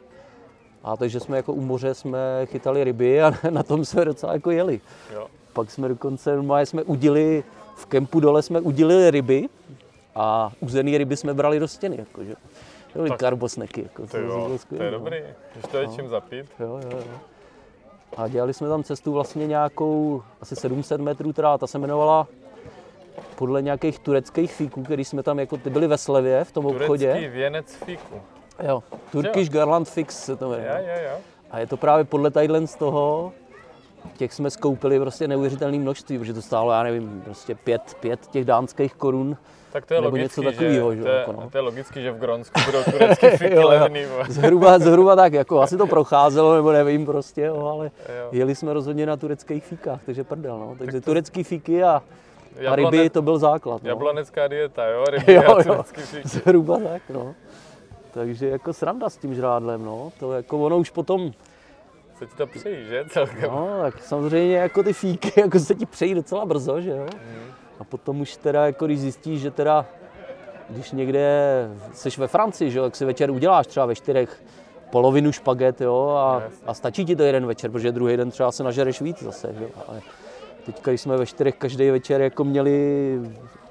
A takže jsme jako u moře jsme chytali ryby a na tom jsme docela jako jeli. Jo. Pak jsme dokonce normálně jsme udili, v kempu dole jsme udili ryby a uzený ryby jsme brali do stěny. Jako, byly karbosneky. Jako, to, jo, to je no. dobrý, když to je no. čím zapít. Jo, jo, jo. A dělali jsme tam cestu vlastně nějakou asi 700 metrů, která ta se jmenovala podle nějakých tureckých fíků, který jsme tam jako, ty byli ve slevě v tom Turecký obchodě. Turecký věnec fíku. Jo, Turkish jo. Garland Fix se to jmenuje. Jo, jo, jo. A je to právě podle tadyhle z toho, těch jsme skoupili prostě neuvěřitelné množství, protože to stálo, já nevím, prostě pět, pět těch dánských korun. Tak to je nebo logický, něco takového, že, to, je, jako no. to je logický, že v Gronsku budou turecké fiky levný. zhruba, zhruba tak, jako asi to procházelo, nebo nevím prostě, jo, ale jo. jeli jsme rozhodně na tureckých fíkách, takže prdel, no. Takže tak to... turecký fíky a a ryby to byl základ. No. Jablonecká dieta, jo? Ryby jo, a jo, Zhruba tak, no. Takže jako sranda s tím žrádlem, no. To jako ono už potom... Se ti to přejí, že? Celkem. No, tak samozřejmě jako ty fíky jako se ti přejí docela brzo, že jo. Mm. A potom už teda, jako když zjistíš, že teda, když někde jsi ve Francii, že jo, tak si večer uděláš třeba ve čtyřech polovinu špaget, jo, a, a stačí ti to jeden večer, protože druhý den třeba se nažereš víc zase, že jo. Ale teď, když jsme ve čtyřech každý večer jako měli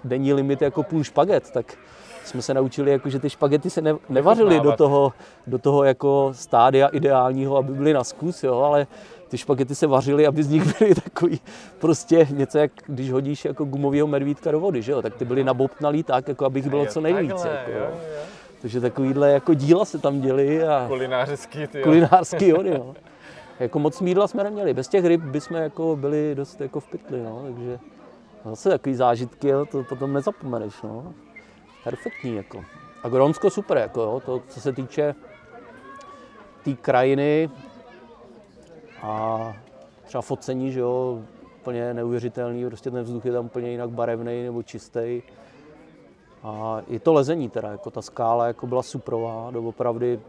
denní limit jako půl špaget, tak jsme se naučili, jako, že ty špagety se ne, nevařily do toho, do toho jako stádia ideálního, aby byly na zkus, jo, ale ty špagety se vařily, aby z nich byly takový prostě něco, jak když hodíš jako gumového medvídka do vody, že jo, tak ty byly nabobtnalý tak, jako abych bylo co nejvíc. Jako, jo. Takže takovýhle jako díla se tam děli. A kulinářský, ty Kulinářský, jo, jo. Jako moc mídla jsme neměli. Bez těch ryb bychom jako byli dost jako v pytli, no, takže zase takový zážitky, jo, to potom nezapomeneš, no. Perfektní, jako. A Grónsko super, jako jo, to, co se týče té tý krajiny a třeba focení, že jo, úplně neuvěřitelný, prostě ten vzduch je tam úplně jinak barevný nebo čistý. A i to lezení teda, jako ta skála jako byla suprová, doopravdy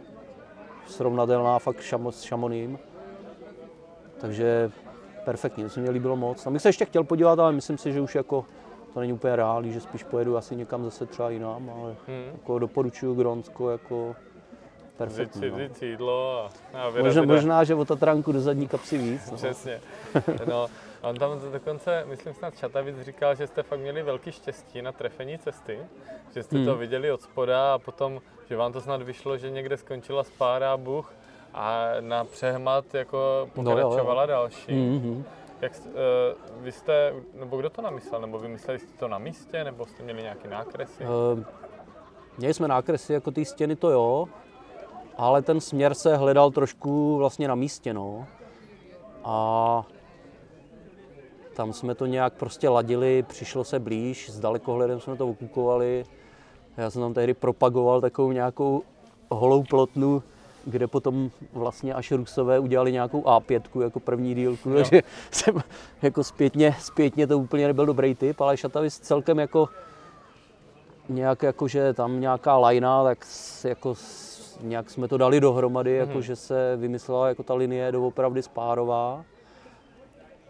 srovnatelná fakt šamo, s Šamoným. Takže perfektní, to se mi líbilo moc. A bych se ještě chtěl podívat, ale myslím si, že už jako to není úplně reálný, že spíš pojedu asi někam zase třeba jinam, ale hmm. jako doporučuju Gronsko jako perfektní. Vzít, no. vzít jídlo a, a možná, možná, že o Tatranku do zadní kapsy víc. No. Přesně. No, on tam dokonce, myslím snad Čatavic říkal, že jste fakt měli velký štěstí na trefení cesty, že jste hmm. to viděli od spoda a potom, že vám to snad vyšlo, že někde skončila spára Bůh a na přehmat jako pokračovala no, jo, jo. další. Mm-hmm. Jak, uh, vy jste, nebo kdo to namyslel, nebo vymysleli jste to na místě, nebo jste měli nějaké nákresy? Uh, měli jsme nákresy, jako ty stěny to jo, ale ten směr se hledal trošku vlastně na místě, no. A tam jsme to nějak prostě ladili, přišlo se blíž, s dalekohledem jsme to okukovali. Já jsem tam tehdy propagoval takovou nějakou holou plotnu, kde potom vlastně až Rusové udělali nějakou A5 jako první dílku, takže jsem jako zpětně, zpětně to úplně nebyl dobrý typ, ale Šatavis celkem jako nějak jako, že tam nějaká lajna, tak jako nějak jsme to dali dohromady, mm-hmm. jako že se vymyslela jako ta linie doopravdy spárová.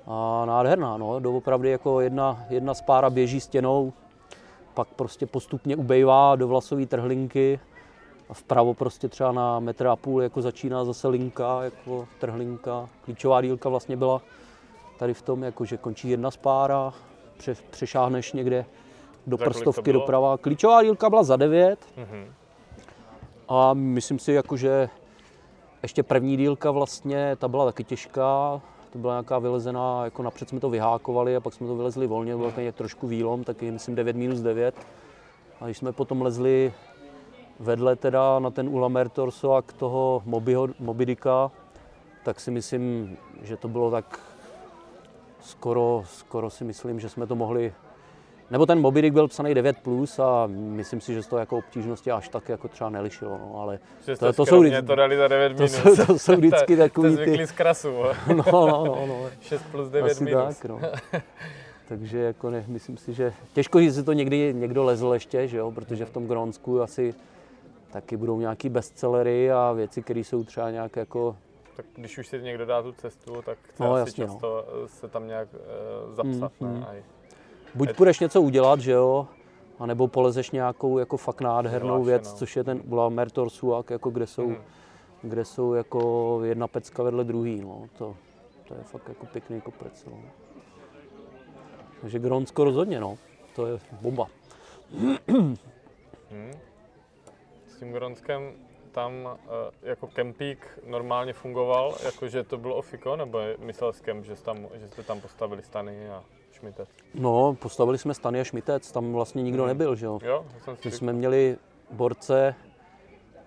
A nádherná, no, doopravdy jako jedna, jedna spára běží stěnou pak prostě postupně ubejvá do vlasové trhlinky a vpravo prostě třeba na metr a půl jako začíná zase linka, jako trhlinka. Klíčová dílka vlastně byla tady v tom, jako že končí jedna spára, pře, přešáhneš někde do prstovky doprava. Klíčová dílka byla za 9 mm-hmm. A myslím si, jako, že ještě první dílka vlastně, ta byla taky těžká, to byla nějaká vylezená, jako napřed jsme to vyhákovali a pak jsme to vylezli volně, byl takový trošku výlom, taky myslím 9 minus 9. A když jsme potom lezli vedle teda na ten Ulamer Torsoak toho Mobyho, Mobidika, tak si myslím, že to bylo tak skoro, skoro si myslím, že jsme to mohli nebo ten Moby byl psaný 9 plus a myslím si, že to jako obtížnosti až tak jako třeba nelišilo, no, ale že to, to, jsou to dali za 9 to Jsou, to jsou vždycky takový ty... To z krasu. no, no, no, no. 6 plus 9 Asi minus. Tak, no. Takže jako ne, myslím si, že těžko, že si to někdy někdo lezl ještě, že jo, protože v tom Grónsku asi taky budou nějaký bestsellery a věci, které jsou třeba nějak jako tak když už si někdo dá tu cestu, tak chce no, asi jasně, no. často no. se tam nějak uh, zapsat. Mm, mm. Ne? Buď půjdeš něco udělat, že jo, anebo polezeš nějakou jako fakt nádhernou věc, no. což je ten Ula Mertor Suak, jako kde jsou, mm. kde jsou jako jedna pecka vedle druhý, no. To, to je fakt jako pěkný kopec, no. Takže Gronsko rozhodně, no. To je bomba. Hmm. S tím Gronskem tam uh, jako kempík normálně fungoval, jakože to bylo ofiko, nebo myslel s kem, že, jste tam, že jste tam postavili stany a Šmitec. No, postavili jsme Stany a Šmitec, tam vlastně nikdo hmm. nebyl, že jo? Jo, jsem si My jsme měli borce,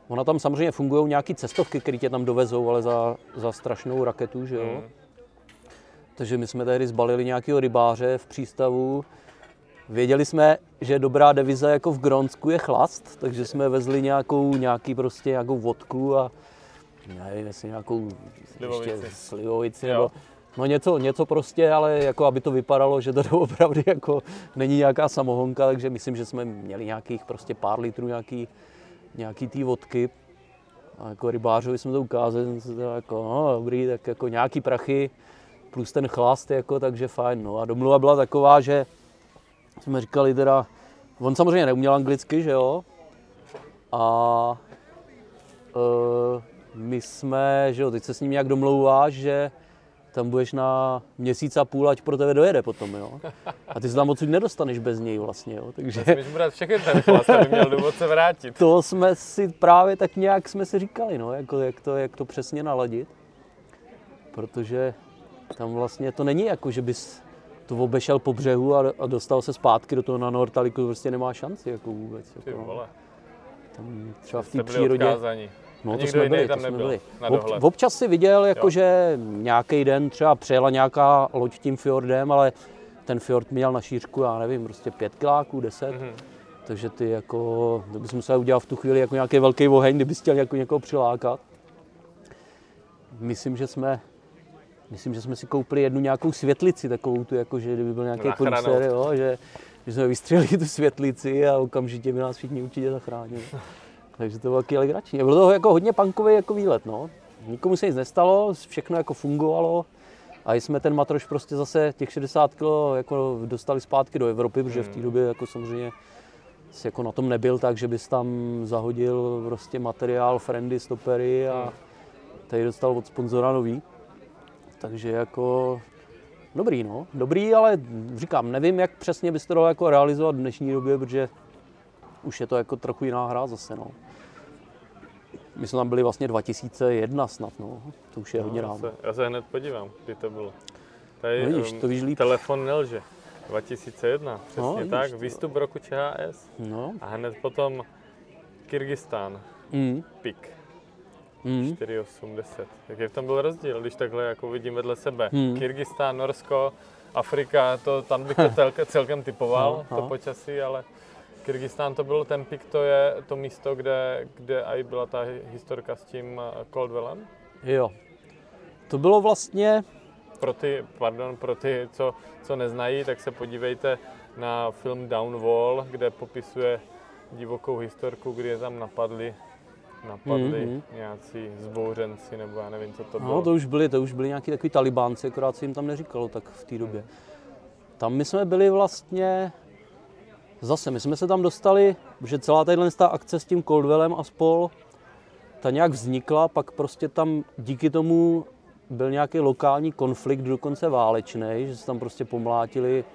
ona tam samozřejmě fungují nějaké cestovky, které tě tam dovezou, ale za, za strašnou raketu, že jo? Hmm. Takže my jsme tehdy zbalili nějakého rybáře v přístavu. Věděli jsme, že dobrá devize jako v Gronsku je chlast, takže jsme vezli nějakou, nějaký prostě nějakou vodku a nevím, jestli nějakou slivovici, ještě slivovici nebo No něco, něco prostě, ale jako aby to vypadalo, že to opravdu jako není nějaká samohonka, takže myslím, že jsme měli nějakých prostě pár litrů nějaký, nějaký té vodky. A jako rybářovi jsme to ukázali, jsem jako, no dobrý, tak jako nějaký prachy plus ten chlast, jako, takže fajn. No. A domluva byla taková, že jsme říkali teda, on samozřejmě neuměl anglicky, že jo, a e, my jsme, že jo, teď se s ním nějak domlouváš, že tam budeš na měsíc a půl, ať pro tebe dojede potom, jo. A ty se tam odsud nedostaneš bez něj vlastně, jo. Takže... Musíš brát všechny ten chlast, aby měl důvod se vrátit. To jsme si právě tak nějak jsme si říkali, no, jako, jak, to, jak to přesně naladit. Protože tam vlastně to není jako, že bys to obešel po břehu a, a dostal se zpátky do toho na Nortaliku, prostě nemá šanci jako vůbec. Jako, Ty no. vole. Tam třeba v té přírodě. No, to jsme byli, to jsme byli. Ob, občas si viděl, jako že nějaký den třeba přejela nějaká loď tím fjordem, ale ten fjord měl na šířku, já nevím, prostě pět kiláků, deset. Mm-hmm. Takže ty jako, to bys musel udělat v tu chvíli jako nějaký velký oheň, kdyby chtěl jako někoho přilákat. Myslím, že jsme Myslím, že jsme si koupili jednu nějakou světlici, takovou tu, jako, že kdyby byl nějaký průser, jo, že, že jsme vystřelili tu světlici a okamžitě by nás všichni určitě zachránili. Takže to bylo taky legrační. Bylo to jako hodně punkový jako výlet, no. Nikomu se nic nestalo, všechno jako fungovalo. A jsme ten matroš prostě zase těch 60 kg jako dostali zpátky do Evropy, protože v té hmm. době jako samozřejmě jsi jako na tom nebyl tak, že bys tam zahodil prostě materiál, friendy, stopery a hmm. tady dostal od sponzora nový. Takže jako dobrý, no. Dobrý, ale říkám, nevím, jak přesně bys to dalo jako realizovat v dnešní době, protože už je to jako trochu jiná hra zase, no. My jsme tam byli vlastně 2001 snad, no. To už je no, hodně dávno. Já se hned podívám, kdy to bylo. Tady no, vidíš, to víš líp. telefon nelže. 2001, přesně no, vidíš, tak, výstup roku ČHS. No. A hned potom Kyrgyzstán, mm. PIK. Mm. 480. Jaký v tom byl rozdíl, když takhle jako vidím vedle sebe? Mm. Kyrgyzstán, Norsko, Afrika, to, tam bych to celkem typoval, no, to no. počasí, ale Kyrgyzstán to byl ten pik, to je to místo, kde, kde i byla ta historka s tím eh, Coldwellem? Jo. To bylo vlastně... Pro ty, pardon, pro ty, co, co neznají, tak se podívejte na film Downwall, kde popisuje divokou historku, kdy je tam napadli napadli mm-hmm. nějací zbouřenci, nebo já nevím, co to no, bylo. No, to už byli, to už byli nějaký takový talibánci, akorát se jim tam neříkalo tak v té době. Mm. Tam my jsme byli vlastně Zase, my jsme se tam dostali, že celá tadyhle ta akce s tím Coldwellem a spol, ta nějak vznikla, pak prostě tam díky tomu byl nějaký lokální konflikt, dokonce válečný, že se tam prostě pomlátili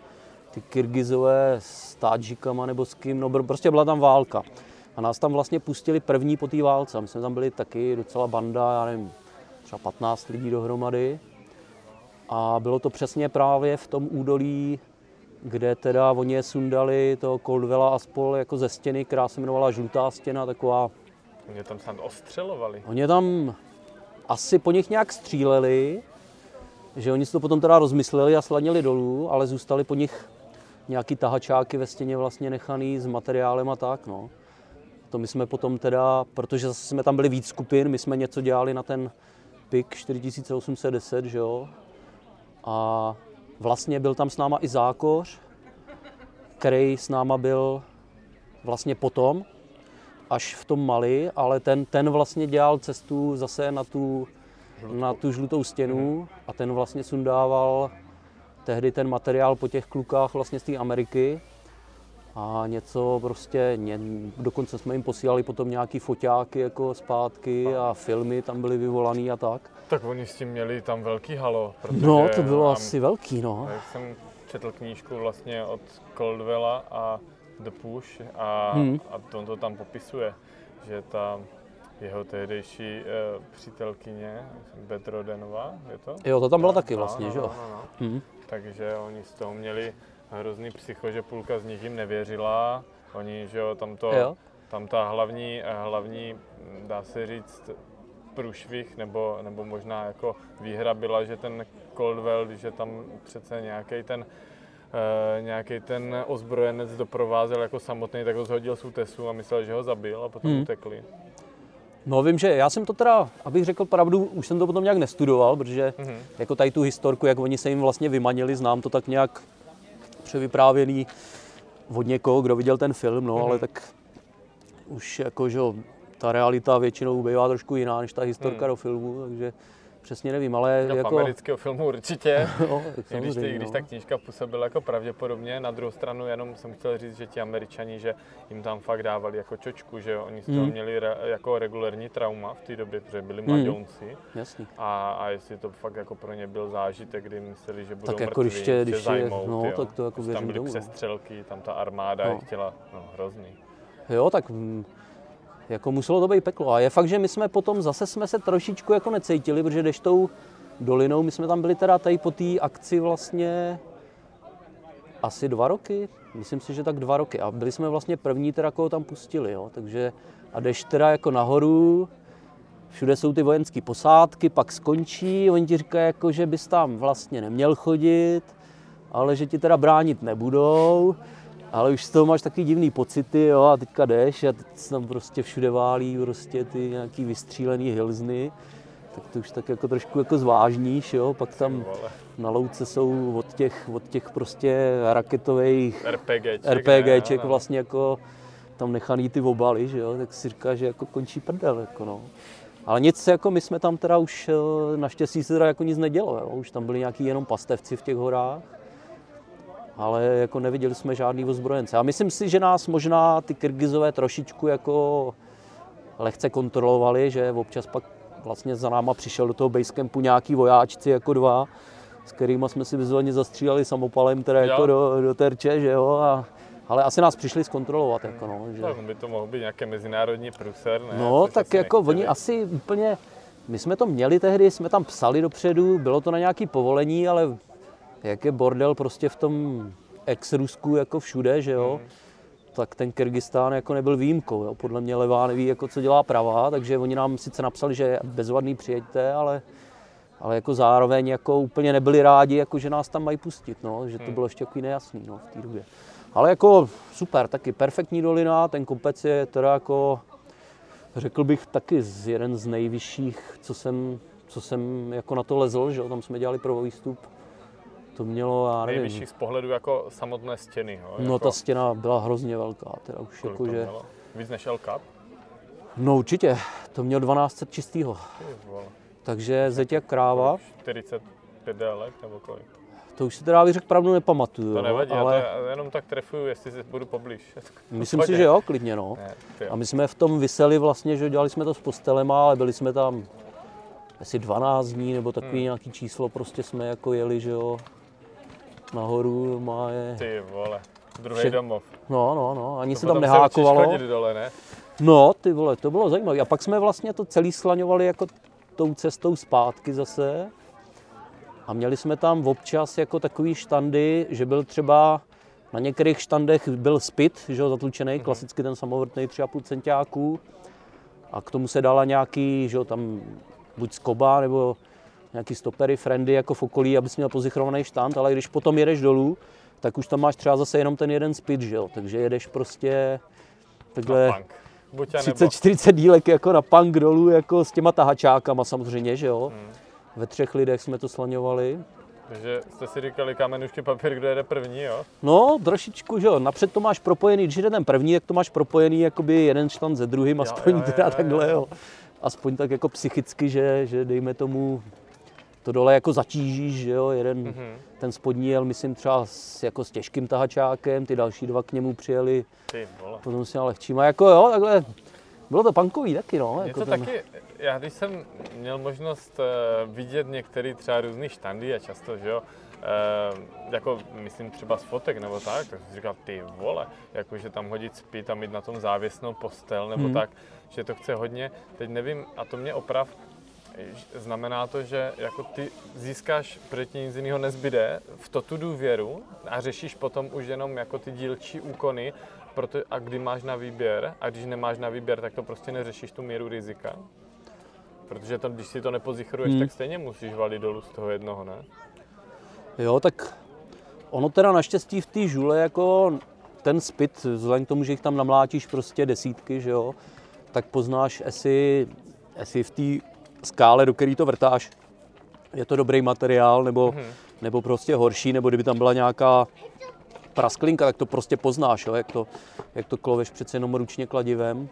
ty Kyrgyzové s Tádžikama nebo s kým, no prostě byla tam válka. A nás tam vlastně pustili první po té válce. My jsme tam byli taky docela banda, já nevím, třeba 15 lidí dohromady. A bylo to přesně právě v tom údolí, kde teda oni je sundali toho Coldwella a spol jako ze stěny, která se jmenovala Žlutá stěna, taková... Oni tam snad ostřelovali. Oni tam asi po nich nějak stříleli, že oni si to potom teda rozmysleli a sladnili dolů, ale zůstali po nich nějaký tahačáky ve stěně vlastně nechaný s materiálem a tak, no. To my jsme potom teda, protože zase jsme tam byli víc skupin, my jsme něco dělali na ten PIK 4810, že jo. A vlastně byl tam s náma i Zákoř, který s náma byl vlastně potom, až v tom Mali, ale ten, ten vlastně dělal cestu zase na tu, na tu žlutou stěnu a ten vlastně sundával tehdy ten materiál po těch klukách vlastně z té Ameriky a něco prostě, ně, dokonce jsme jim posílali potom nějaký foťáky jako zpátky a filmy tam byly vyvolaný a tak. Tak oni s tím měli tam velký halo. Protože no, to bylo asi velký, no. Jak jsem četl knížku vlastně od Coldwella a The Push a, hmm. a on to tam popisuje, že ta jeho tehdejší uh, přítelkyně, Bedrodenová, je to? Jo, to tam byla no, taky vlastně, no, že jo? No, no, no. Hmm. Takže oni z toho měli hrozný psycho, že půlka z nich jim nevěřila. Oni, že jo, tam, to, jo. tam ta hlavní, hlavní, dá se říct, průšvih, nebo, nebo možná jako výhra byla, že ten Coldwell, že tam přece nějaký ten Uh, nějaký ten ozbrojenec doprovázel jako samotný, tak ho zhodil z útesu a myslel, že ho zabil a potom hmm. utekli. No vím, že já jsem to teda, abych řekl pravdu, už jsem to potom nějak nestudoval, protože mm-hmm. jako tady tu historku, jak oni se jim vlastně vymanili, znám to tak nějak převyprávěný od někoho, kdo viděl ten film, no, mm-hmm. ale tak už jako, že ta realita většinou bývá trošku jiná než ta historka mm. do filmu, takže přesně nevím, ale no, jako... amerického filmu určitě, no, když, ty, když no. ta knížka působila jako pravděpodobně, na druhou stranu jenom jsem chtěl říct, že ti američani, že jim tam fakt dávali jako čočku, že oni z toho mm. měli re, jako regulární trauma v té době, protože byli hmm. mladonci. Mm. A, a jestli to fakt jako pro ně byl zážitek, kdy mysleli, že budou tak jako mrtví, když, když zajmout, no, jo. tak to jako Tam byly no. přestřelky, tam ta armáda no. je chtěla, no hrozný. Jo, tak jako muselo to být peklo. A je fakt, že my jsme potom zase jsme se trošičku jako necítili, protože jdeš tou dolinou, my jsme tam byli teda tady po té akci vlastně asi dva roky, myslím si, že tak dva roky. A byli jsme vlastně první teda, koho tam pustili, jo. Takže a jdeš teda jako nahoru, všude jsou ty vojenské posádky, pak skončí, oni ti říkají, jako, že bys tam vlastně neměl chodit, ale že ti teda bránit nebudou ale už z toho máš taky divný pocity, jo, a teďka jdeš a teď se tam prostě všude válí prostě ty nějaký vystřílený hilzny, tak to už tak jako trošku jako zvážníš, jo, pak tam na louce jsou od těch, od těch prostě raketových RPGček, RPGček ne, vlastně jako tam nechaný ty obaly, že jo, tak si říká, že jako končí prdel, jako no. Ale nic, jako my jsme tam teda už, eh, naštěstí se teda jako nic nedělo, jo. už tam byli nějaký jenom pastevci v těch horách ale jako neviděli jsme žádný ozbrojence. A myslím si, že nás možná ty Kyrgyzové trošičku jako lehce kontrolovali, že občas pak vlastně za náma přišel do toho basecampu nějaký vojáčci jako dva, s kterými jsme si vizuálně zastříleli samopalem teda jako do, do terče, že jo, a, ale asi nás přišli zkontrolovat. Jako no, že... Tak by to mohl být nějaký mezinárodní průser, ne? No, tak jako nechtěli. oni asi úplně, my jsme to měli tehdy, jsme tam psali dopředu, bylo to na nějaký povolení, ale jak je bordel prostě v tom ex-Rusku jako všude, že jo, mm. tak ten Kyrgyzstán jako nebyl výjimkou. Jo. Podle mě levá neví, jako co dělá pravá, takže oni nám sice napsali, že bezvadný přijeďte, ale, ale jako zároveň jako úplně nebyli rádi, jako že nás tam mají pustit, no, že to mm. bylo ještě takový nejasný no, v té době. Ale jako super, taky perfektní dolina, ten kopec je teda jako, řekl bych, taky z jeden z nejvyšších, co jsem, co jsem jako na to lezl, že jo, tam jsme dělali pro výstup to mělo, já nevím. Nejvyšší z pohledu jako samotné stěny. Jo? No jako... ta stěna byla hrozně velká, teda už jako, že... Mělo? Víc než Cap? No určitě, to mělo 1200 čistýho. Takže zeď jak kráva. 45 délek nebo kolik? To už si teda bych řekl pravdu nepamatuju. To nevadí, ale... já to jenom tak trefuju, jestli si budu poblíž. Myslím si, že jo, klidně no. Ne, a my jsme v tom vyseli vlastně, že dělali jsme to s postelema, ale byli jsme tam asi 12 dní nebo takový hmm. nějaký číslo, prostě jsme jako jeli, že jo, nahoru má je... Ty vole, druhý Vše... domov. No, no, no, ani to se tam nehákovalo. dole, ne? No, ty vole, to bylo zajímavé. A pak jsme vlastně to celý slaňovali jako tou cestou zpátky zase. A měli jsme tam občas jako takový štandy, že byl třeba na některých štandech byl spit, že jo, zatlučený, mm-hmm. klasicky ten samovrtný 3,5 centiáků. A k tomu se dala nějaký, že jo, tam buď skoba nebo nějaký stopery, friendy jako v okolí, abys měl pozichrovaný štand, ale když potom jedeš dolů, tak už tam máš třeba zase jenom ten jeden spit, že jo, takže jedeš prostě takhle 30-40 dílek jako na punk dolů jako s těma tahačákama samozřejmě, že jo. Hmm. Ve třech lidech jsme to slaňovali. Takže jste si říkali kamenušky papír, kdo jede první, jo? No, trošičku, že jo. Napřed to máš propojený, když jde ten první, jak to máš propojený jakoby jeden štand ze druhým, aspoň jo, jo, teda jo, jo, takhle, jo. Aspoň tak jako psychicky, že, že dejme tomu to dole jako zatížíš, že jo, jeden, mm-hmm. ten spodní jel, myslím třeba s, jako s těžkým tahačákem, ty další dva k němu přijeli, ty potom s lehčím a jako jo, takhle, bylo to punkový taky, no. Jako to ten... taky, já když jsem měl možnost uh, vidět některé třeba různé štandy a často, že jo, Uh, jako myslím třeba z fotek nebo tak, tak jsem říkal, ty vole, jako že tam hodit spit a mít na tom závěsnou postel nebo hmm. tak, že to chce hodně, teď nevím, a to mě oprav, znamená to, že jako ty získáš, protože ti nic jiného nezbyde, v to tu důvěru a řešíš potom už jenom jako ty dílčí úkony, proto, a kdy máš na výběr a když nemáš na výběr, tak to prostě neřešíš tu míru rizika. Protože to, když si to nepozichruješ, hmm. tak stejně musíš valit dolů z toho jednoho, ne? Jo, tak ono teda naštěstí v té žule jako ten spit, vzhledem k tomu, že jich tam namlátíš prostě desítky, že jo, tak poznáš, jestli, jestli v té skále, do které to vrtáš, je to dobrý materiál, nebo, mm-hmm. nebo prostě horší, nebo kdyby tam byla nějaká prasklinka, tak to prostě poznáš, jo, jak, to, jak to kloveš přece jenom ručně kladivem.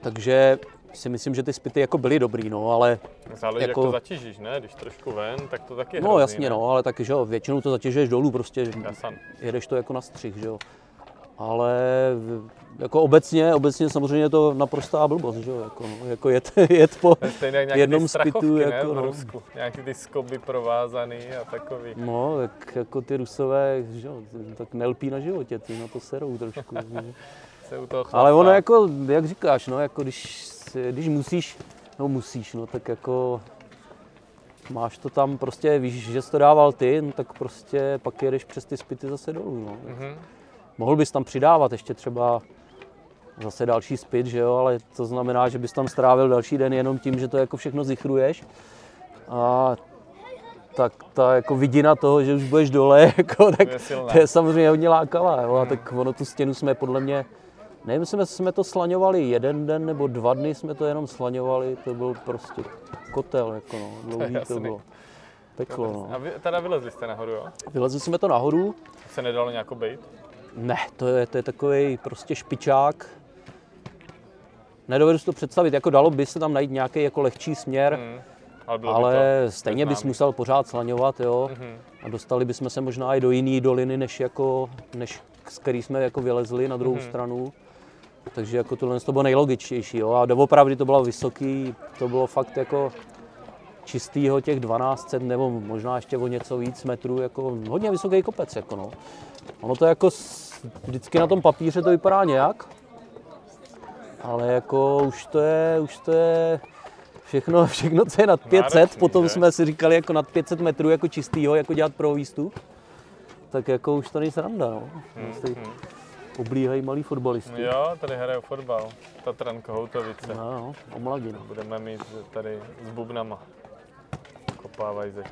Takže si myslím, že ty spity jako byly dobrý, no, ale... Záleží, jako... jak to zatížíš, ne? Když trošku ven, tak to taky je No hrozný, jasně, ne? no, ale taky, že jo, většinou to zatěžuješ dolů, prostě Jasan. jedeš to jako na střih, že jo. Ale jako obecně, obecně samozřejmě je to naprostá blbost, že jo, jako, no, jako jet, jet po jednom spitu, ne, jako, no. Rusku, nějaký ty skoby provázaný a takový. No, tak jako ty rusové, že jo, tak nelpí na životě, ty na to serou trošku. Se u toho Ale ono jako, jak říkáš, no, jako když, když musíš, no musíš, no, tak jako máš to tam prostě, víš, že jsi to dával ty, no, tak prostě pak jedeš přes ty spity zase dolů, no. Mm-hmm. Mohl bys tam přidávat ještě třeba zase další spit, že jo, ale to znamená, že bys tam strávil další den jenom tím, že to jako všechno zichruješ. A tak ta jako vidina toho, že už budeš dole, jako, tak to je samozřejmě hodně lákavá. Jo? A tak ono tu stěnu jsme podle mě, nevím, jsme, jsme to slaňovali jeden den nebo dva dny jsme to jenom slaňovali, to byl prostě kotel, jako no, dlouhý to, to bylo. Peklo, no. A vy, teda vylezli jste nahoru, jo? Vylezli jsme to nahoru. Se nedalo nějakou bejt? Ne, to je, to je takový prostě špičák. Nedovedu si to představit, jako dalo by se tam najít nějaký jako lehčí směr, hmm, ale, ale stejně bys musel pořád slaňovat, jo. Hmm. A dostali bychom se možná i do jiné doliny, než, jako, než z který jsme jako vylezli na druhou hmm. stranu. Takže jako tohle to bylo nejlogičtější, jo. A doopravdy to bylo vysoký, to bylo fakt jako čistýho těch 1200 nebo možná ještě o něco víc metrů, jako hodně vysoký kopec, jako no. Ono to jako vždycky na tom papíře to vypadá nějak, ale jako už to je, už to je všechno, všechno co je nad 500, Náročný, potom že? jsme si říkali jako nad 500 metrů jako čistýho, jako dělat pro výstup, tak jako už to není sranda, no. Hmm, hmm. Oblíhají malí fotbalisti. Jo, tady hraje fotbal. Tatran Kohoutovice. No, no, omladí, no. Budeme mít tady s bubnama. Kopávají zeď.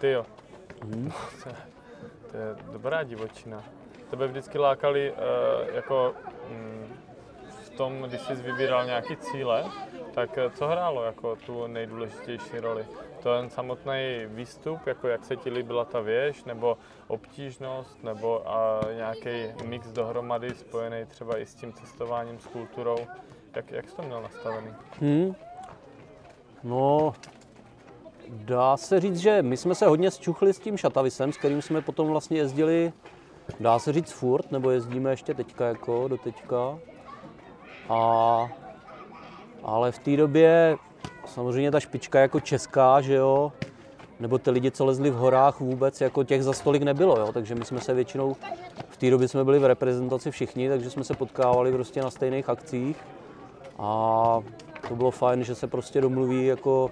Ty jo. Hmm. To je dobrá divočina. Tebe vždycky lákali uh, jako um, v tom, když jsi vybíral nějaký cíle, tak eh, co hrálo jako tu nejdůležitější roli? To jen samotný výstup, jako jak se ti líbila ta věž, nebo obtížnost, nebo a nějaký mix dohromady spojený třeba i s tím cestováním, s kulturou. Jak, jak jsi to měl nastavený? Hmm. No, Dá se říct, že my jsme se hodně zčuchli s tím Šatavisem, s kterým jsme potom vlastně jezdili, dá se říct furt, nebo jezdíme ještě teďka jako do teďka. A, ale v té době samozřejmě ta špička jako česká, že jo, nebo ty lidi, co lezli v horách vůbec, jako těch za stolik nebylo, jo? takže my jsme se většinou, v té době jsme byli v reprezentaci všichni, takže jsme se potkávali prostě na stejných akcích a to bylo fajn, že se prostě domluví jako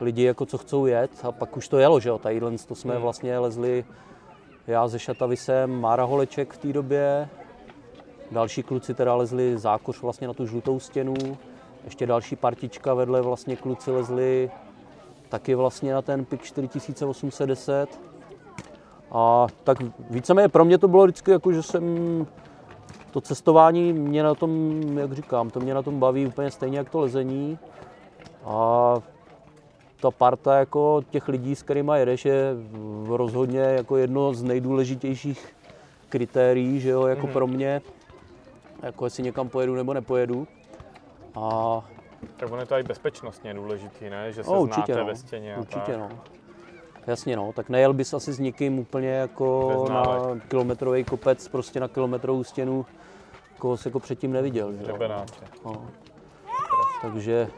lidi, jako co chcou jet a pak už to jelo, že jo, tadyhle to jsme hmm. vlastně lezli já ze Šatavisem, Mára Holeček v té době, další kluci teda lezli zákoř vlastně na tu žlutou stěnu, ještě další partička vedle vlastně kluci lezli taky vlastně na ten PIK 4810. A tak víceméně pro mě to bylo vždycky jako, že jsem to cestování mě na tom, jak říkám, to mě na tom baví úplně stejně jak to lezení. A ta parta jako těch lidí, s kterými jedeš, je rozhodně jako jedno z nejdůležitějších kritérií, že jo, jako mm-hmm. pro mě, jako jestli někam pojedu nebo nepojedu. A tak ono je to i bezpečnostně důležitý, ne? Že se no, určitě, znáte no. ve stěně. Určitě, tak. no. Jasně, no. Tak nejel bys asi s nikým úplně jako na kilometrový kopec, prostě na kilometrovou stěnu, koho jsi jako předtím neviděl. Že? No. Takže,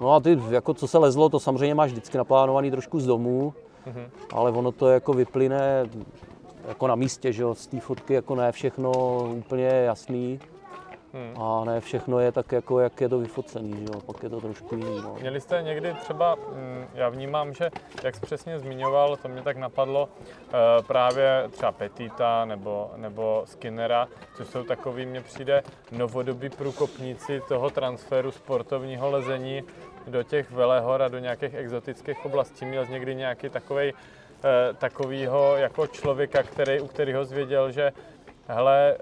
no a ty, jako co se lezlo, to samozřejmě máš vždycky naplánovaný trošku z domu, mm-hmm. ale ono to jako vyplyne jako na místě, že jo, z té fotky jako ne všechno úplně jasný. Hmm. A ne všechno je tak, jako jak je to vyfocený, že jo? pak je to trošku jiný. No. Měli jste někdy třeba, mm, já vnímám, že jak jsi přesně zmiňoval, to mě tak napadlo, eh, právě třeba Petita nebo, nebo Skinnera, což jsou takový, mně přijde, novodobí průkopníci toho transferu sportovního lezení do těch velehor a do nějakých exotických oblastí. Měl jsi někdy nějaký takový eh, takovýho jako člověka, který, u kterého zvěděl, že hele,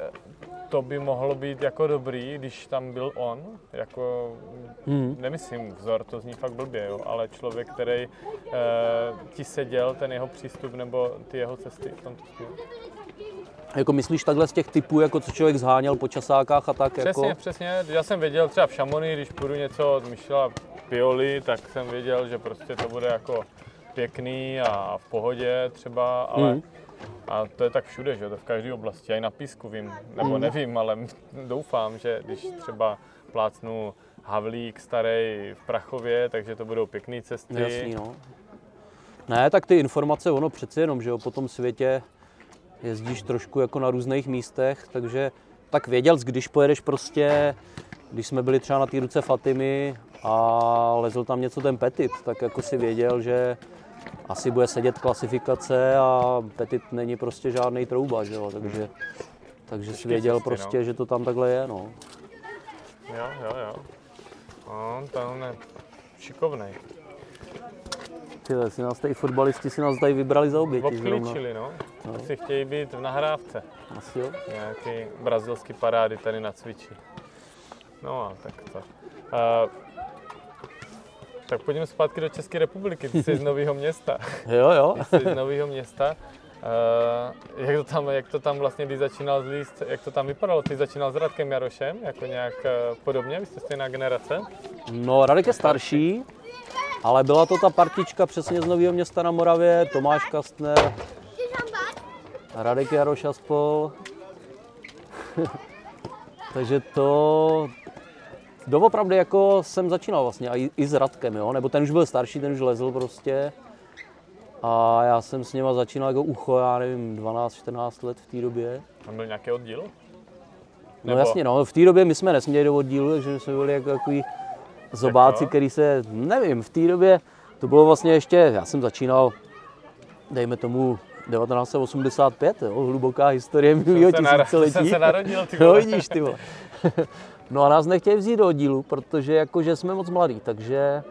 to by mohlo být jako dobrý, když tam byl on, jako, hmm. nemyslím vzor, to zní fakt blbě, jo, ale člověk, který e, ti seděl, ten jeho přístup nebo ty jeho cesty v tomto stylu. Jako myslíš takhle z těch typů, jako co člověk zháněl po časákách a tak? Přesně, jako... přesně. Já jsem věděl třeba v Šamony, když půjdu něco od Michela Pioli, tak jsem věděl, že prostě to bude jako pěkný a v pohodě třeba, ale hmm a to je tak všude, že to v každé oblasti, i na písku vím, nebo mm. nevím, ale doufám, že když třeba plácnu Havlík starý v Prachově, takže to budou pěkné cesty. Jasný, no. Ne, tak ty informace, ono přeci jenom, že jo, po tom světě jezdíš trošku jako na různých místech, takže tak věděl, když pojedeš prostě, když jsme byli třeba na té ruce Fatimy a lezl tam něco ten Petit, tak jako si věděl, že asi bude sedět klasifikace a Petit není prostě žádný trouba, že jo? takže, takže si věděl cesty, prostě, no. že to tam takhle je. No. Jo, jo, jo. No, to je šikovnej. Tyhle, si nás tady fotbalisti si nás tady vybrali za oběti. Obklíčili, no. no. Asi chtějí být v nahrávce. Asi jo. Nějaký brazilský parády tady na cvičí. No a tak to. Uh, tak pojďme zpátky do České republiky. Ty jsi z Nového města. jo, jo. Ty jsi z Nového města. Uh, jak, to tam, jak to tam vlastně, když začínal zlíst, jak to tam vypadalo? Ty začínal s Radkem Jarošem, jako nějak uh, podobně? Vy jste stejná generace? No, Radek je starší, ale byla to ta partička přesně z Nového města na Moravě, Tomáš Kastner, Radek Jaroš a spol. Takže to, Doopravdy jako jsem začínal vlastně a i, i s Radkem, jo? nebo ten už byl starší, ten už lezl prostě. A já jsem s něma začínal jako ucho, já nevím, 12-14 let v té době. Tam byl nějaký oddíl? No nebo... No jasně, no, v té době my jsme nesměli do oddílu, takže jsme byli jako takový zobáci, který se, nevím, v té době, to bylo vlastně ještě, já jsem začínal, dejme tomu, 1985, jo, hluboká historie mého tisíciletí. Jsem se narodil, ty vole. No vidíš, ty vole. No a nás nechtějí vzít do oddílu, protože jakože jsme moc mladí, takže,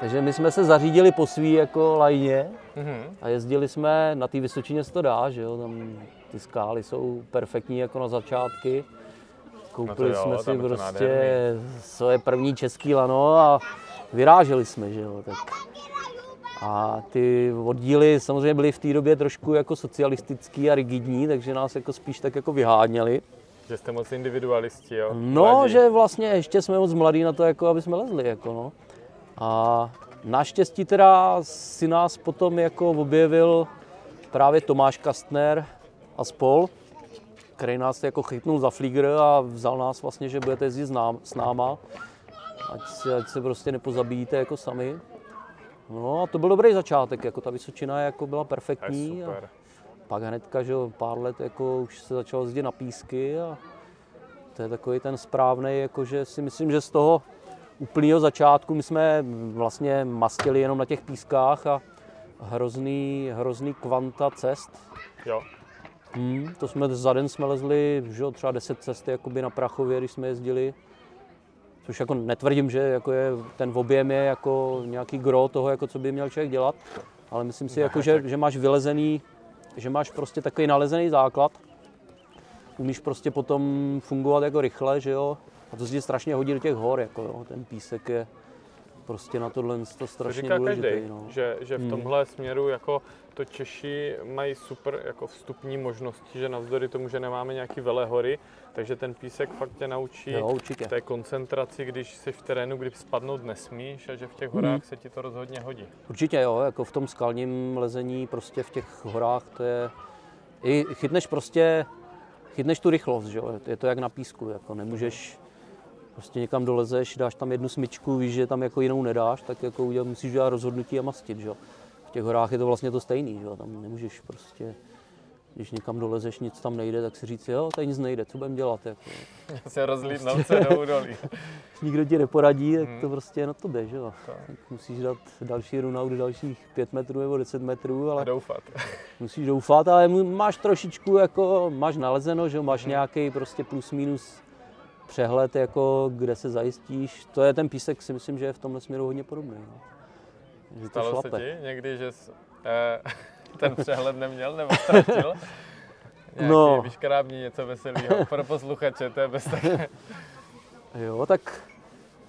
takže my jsme se zařídili po svý jako lajně mm-hmm. a jezdili jsme, na té Vysočině se to dá, že jo, tam ty skály jsou perfektní jako na začátky. Koupili no jo, jsme si prostě svoje první český lano a vyráželi jsme, že jo, tak. A ty oddíly samozřejmě byly v té době trošku jako socialistický a rigidní, takže nás jako spíš tak jako vyháněli. Že jste moc individualisti, jo? No, Mladí. že vlastně ještě jsme moc mladí na to, jako aby jsme lezli, jako no. A Naštěstí teda si nás potom jako objevil právě Tomáš Kastner a spol, který nás jako chytnul za flígr a vzal nás vlastně, že budete jezdit s náma, ať se, ať se prostě nepozabíjíte jako sami. No a to byl dobrý začátek, jako ta Vysočina jako byla perfektní. A pak hnedka, že pár let jako už se začalo jezdit na písky a to je takový ten správný, jakože si myslím, že z toho úplného začátku my jsme vlastně mastili jenom na těch pískách a hrozný, hrozný kvanta cest. Jo. Hmm, to jsme za den jsme lezli že třeba 10 cest jakoby na Prachově, když jsme jezdili. Což jako netvrdím, že jako je, ten objem je jako nějaký gro toho, jako co by měl člověk dělat. Ale myslím si, jako, že, že máš vylezený, že máš prostě takový nalezený základ. Umíš prostě potom fungovat jako rychle, že jo. A to se strašně hodí do těch hor, jako jo. Ten písek je, prostě na tohle to strašně to říká důležitý. Každý, no. že, že v hmm. tomhle hmm. směru jako to Češi mají super jako vstupní možnosti, že navzdory tomu, že nemáme nějaký velehory, takže ten písek fakt tě naučí jo, určitě. té koncentraci, když jsi v terénu, kdy spadnout nesmíš a že v těch horách hmm. se ti to rozhodně hodí. Určitě jo, jako v tom skalním lezení prostě v těch horách to je, i chytneš prostě, chytneš tu rychlost, že jo? je to jak na písku, jako nemůžeš, prostě někam dolezeš, dáš tam jednu smyčku, víš, že tam jako jinou nedáš, tak jako udělat, musíš dělat rozhodnutí a mastit, že? V těch horách je to vlastně to stejný, že? tam nemůžeš prostě, když někam dolezeš, nic tam nejde, tak si říct, jo, tady nic nejde, co budeme dělat? Jako. Se rozlídnout prostě, se do údolí. nikdo ti neporadí, tak hmm. to prostě je na tobě, že jo. Tak musíš dát další runout dalších 5 metrů nebo 10 metrů, ale a doufat. musíš doufat, ale máš trošičku, jako, máš nalezeno, že máš hmm. nějaký prostě plus minus přehled, jako, kde se zajistíš. To je ten písek, si myslím, že je v tomhle směru hodně podobný. No. Že Stalo šlape. se ti někdy, že jsi, eh, ten přehled neměl nebo ztratil? Nějaký no. vyškrábní něco veselého pro posluchače, to je bez tak... Jo, tak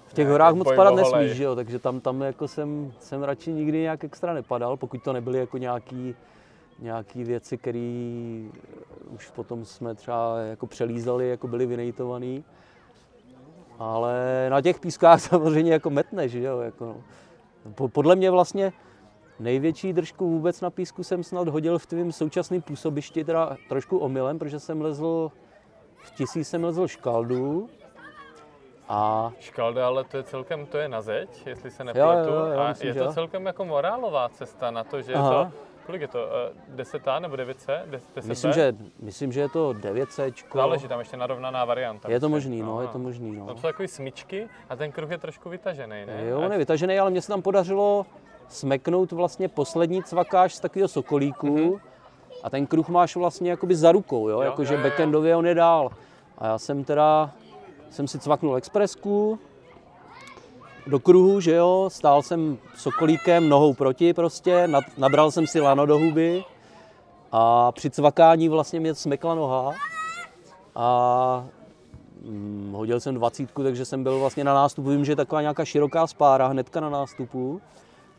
v těch horách moc padat nesmíš, že jo, takže tam, tam jako jsem, jsem radši nikdy nějak extra nepadal, pokud to nebyly jako nějaký, nějaký věci, které už potom jsme třeba jako přelízali, jako byly vynejtovaný. Ale na těch pískách samozřejmě jako metneš, že jo, jako no. Podle mě vlastně největší držku vůbec na písku jsem snad hodil v tvém současném působišti, teda trošku omylem, protože jsem lezl, v tisíc jsem lezl škaldu, a... Škalda, ale to je celkem, to je na zeď, jestli se nepletu. Jo, jo, jo, a myslím, je to jo. celkem jako morálová cesta na to, že Aha. je to Kolik je to? 10 eh, nebo 9C? 10 myslím, že, myslím, že je to 9C. Záleží tam ještě narovnaná varianta. Je to možný, no, je to možný. No. Tam jsou takové smyčky a ten kruh je trošku vytažený, ne? Jo, on je vytažený, ale mně se tam podařilo smeknout vlastně poslední cvakáž z takového sokolíku mm-hmm. a ten kruh máš vlastně jakoby za rukou, jo, jo jakože backendově on je dál. A já jsem teda, jsem si cvaknul expresku, do kruhu, že jo, stál jsem sokolíkem nohou proti prostě, nabral jsem si lano do huby a při cvakání vlastně mě smekla noha a hm, hodil jsem dvacítku, takže jsem byl vlastně na nástupu, vím, že je taková nějaká široká spára hnedka na nástupu,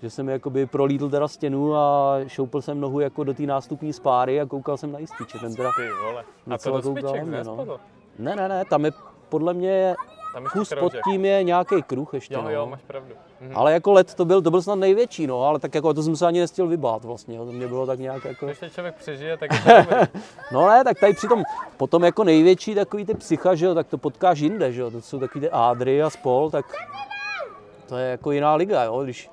že jsem jakoby prolídl teda stěnu a šoupil jsem nohu jako do té nástupní spáry a koukal jsem na jističe. Ten teda Ty vole. A to do koukal, mě, no. Ne, ne, ne, tam je podle mě tam Kus pod tím je nějaký kruh ještě. Jo, no. jo, máš pravdu. Mhm. Ale jako let to byl, to byl snad největší, no, ale tak jako to jsem se ani nestěl vybát vlastně, to mě bylo tak nějak jako... Když člověk přežije, tak je to No ne, tak tady přitom potom jako největší takový ty psycha, že jo, tak to potkáš jinde, že jo, to jsou takový ty ádry a spol, tak to je jako jiná liga, jo, když,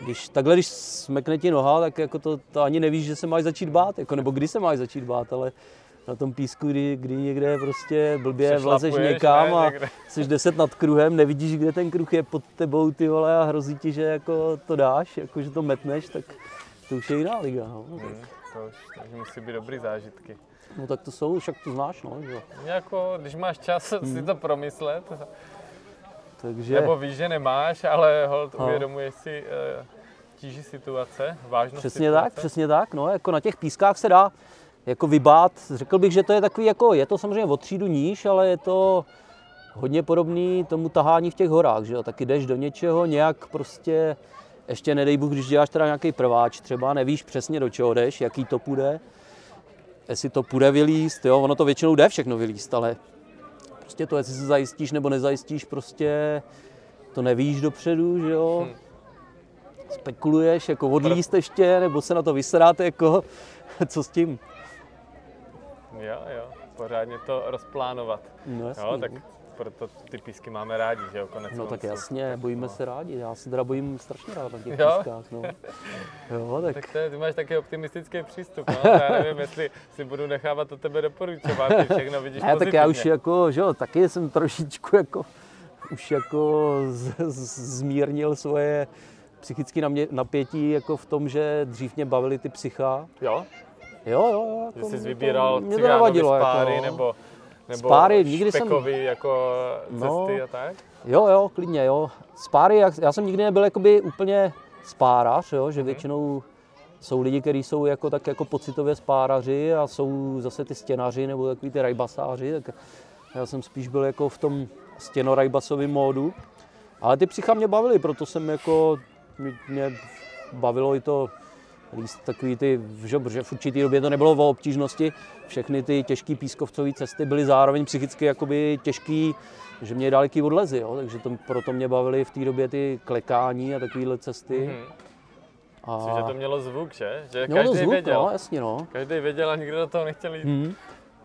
když takhle, když smekne ti noha, tak jako to, to ani nevíš, že se máš začít bát, jako, nebo kdy se máš začít bát, ale na tom písku, kdy, kdy někde prostě blbě vlezeš někam a jsi 10 nad kruhem, nevidíš, kde ten kruh je pod tebou, ty vole, a hrozí ti, že jako to dáš, jako že to metneš, tak to už je jiná liga. No. Hmm, to už takže musí být dobrý zážitky. No tak to jsou, však to znáš, no. Že? Jako, když máš čas hmm. si to promyslet, takže... nebo víš, že nemáš, ale hold, no. uvědomuješ si uh, tíži situace, vážnost Přesně situace. tak, přesně tak, no, jako na těch pískách se dá jako vybát. Řekl bych, že to je takový jako, je to samozřejmě o třídu níž, ale je to hodně podobný tomu tahání v těch horách, že jo? Taky jdeš do něčeho, nějak prostě, ještě nedej Bůh, když děláš teda nějaký prváč třeba, nevíš přesně do čeho jdeš, jaký to půjde, jestli to půjde vylíst, jo, ono to většinou jde všechno vylíst, ale prostě to, jestli se zajistíš nebo nezajistíš, prostě to nevíš dopředu, že jo. Hmm. spekuluješ, jako odlíst ještě, nebo se na to vysráte, jako, co s tím? Jo, jo, pořádně to rozplánovat. No, jasný, jo, tak proto ty písky máme rádi, že jo, konec No tak jasně, bojíme no. se rádi, já se teda bojím strašně rád na těch jo? pískách, no. Jo, tak. tak to je, ty máš taky optimistický přístup, no, já nevím, jestli si budu nechávat od tebe doporučovat, ty všechno vidíš ne, tak já už jako, že jo, taky jsem trošičku jako, už jako z, z, zmírnil svoje psychické napětí jako v tom, že dřív mě bavili ty psycha. Jo? Jo, jo, jo. Jako že jsi vybíral to, cigánovi spáry, jako, nebo nebo Spáry, nikdy jsem... jako no, cesty no, a tak? Jo, jo, klidně, jo. Spáry, já, já jsem nikdy nebyl jakoby úplně spárař, jo, že mhm. většinou jsou lidi, kteří jsou jako, tak jako pocitově spáraři a jsou zase ty stěnaři nebo takový ty rajbasáři, tak já jsem spíš byl jako v tom stěnorajbasovém módu. Ale ty psycha mě bavily, proto jsem jako, mě, mě bavilo i to líst takový ty, že, protože v určitý době to nebylo o obtížnosti, všechny ty těžké pískovcové cesty byly zároveň psychicky jakoby těžký, že mě daleký odlezy, jo? takže to, proto mě bavily v té době ty klekání a takovéhle cesty. Mm-hmm. A... Myslím, že to mělo zvuk, že? Že mělo každý zvuk, věděl. No, jasně, no. Každý věděl a nikdo do toho nechtěl jít. Mm.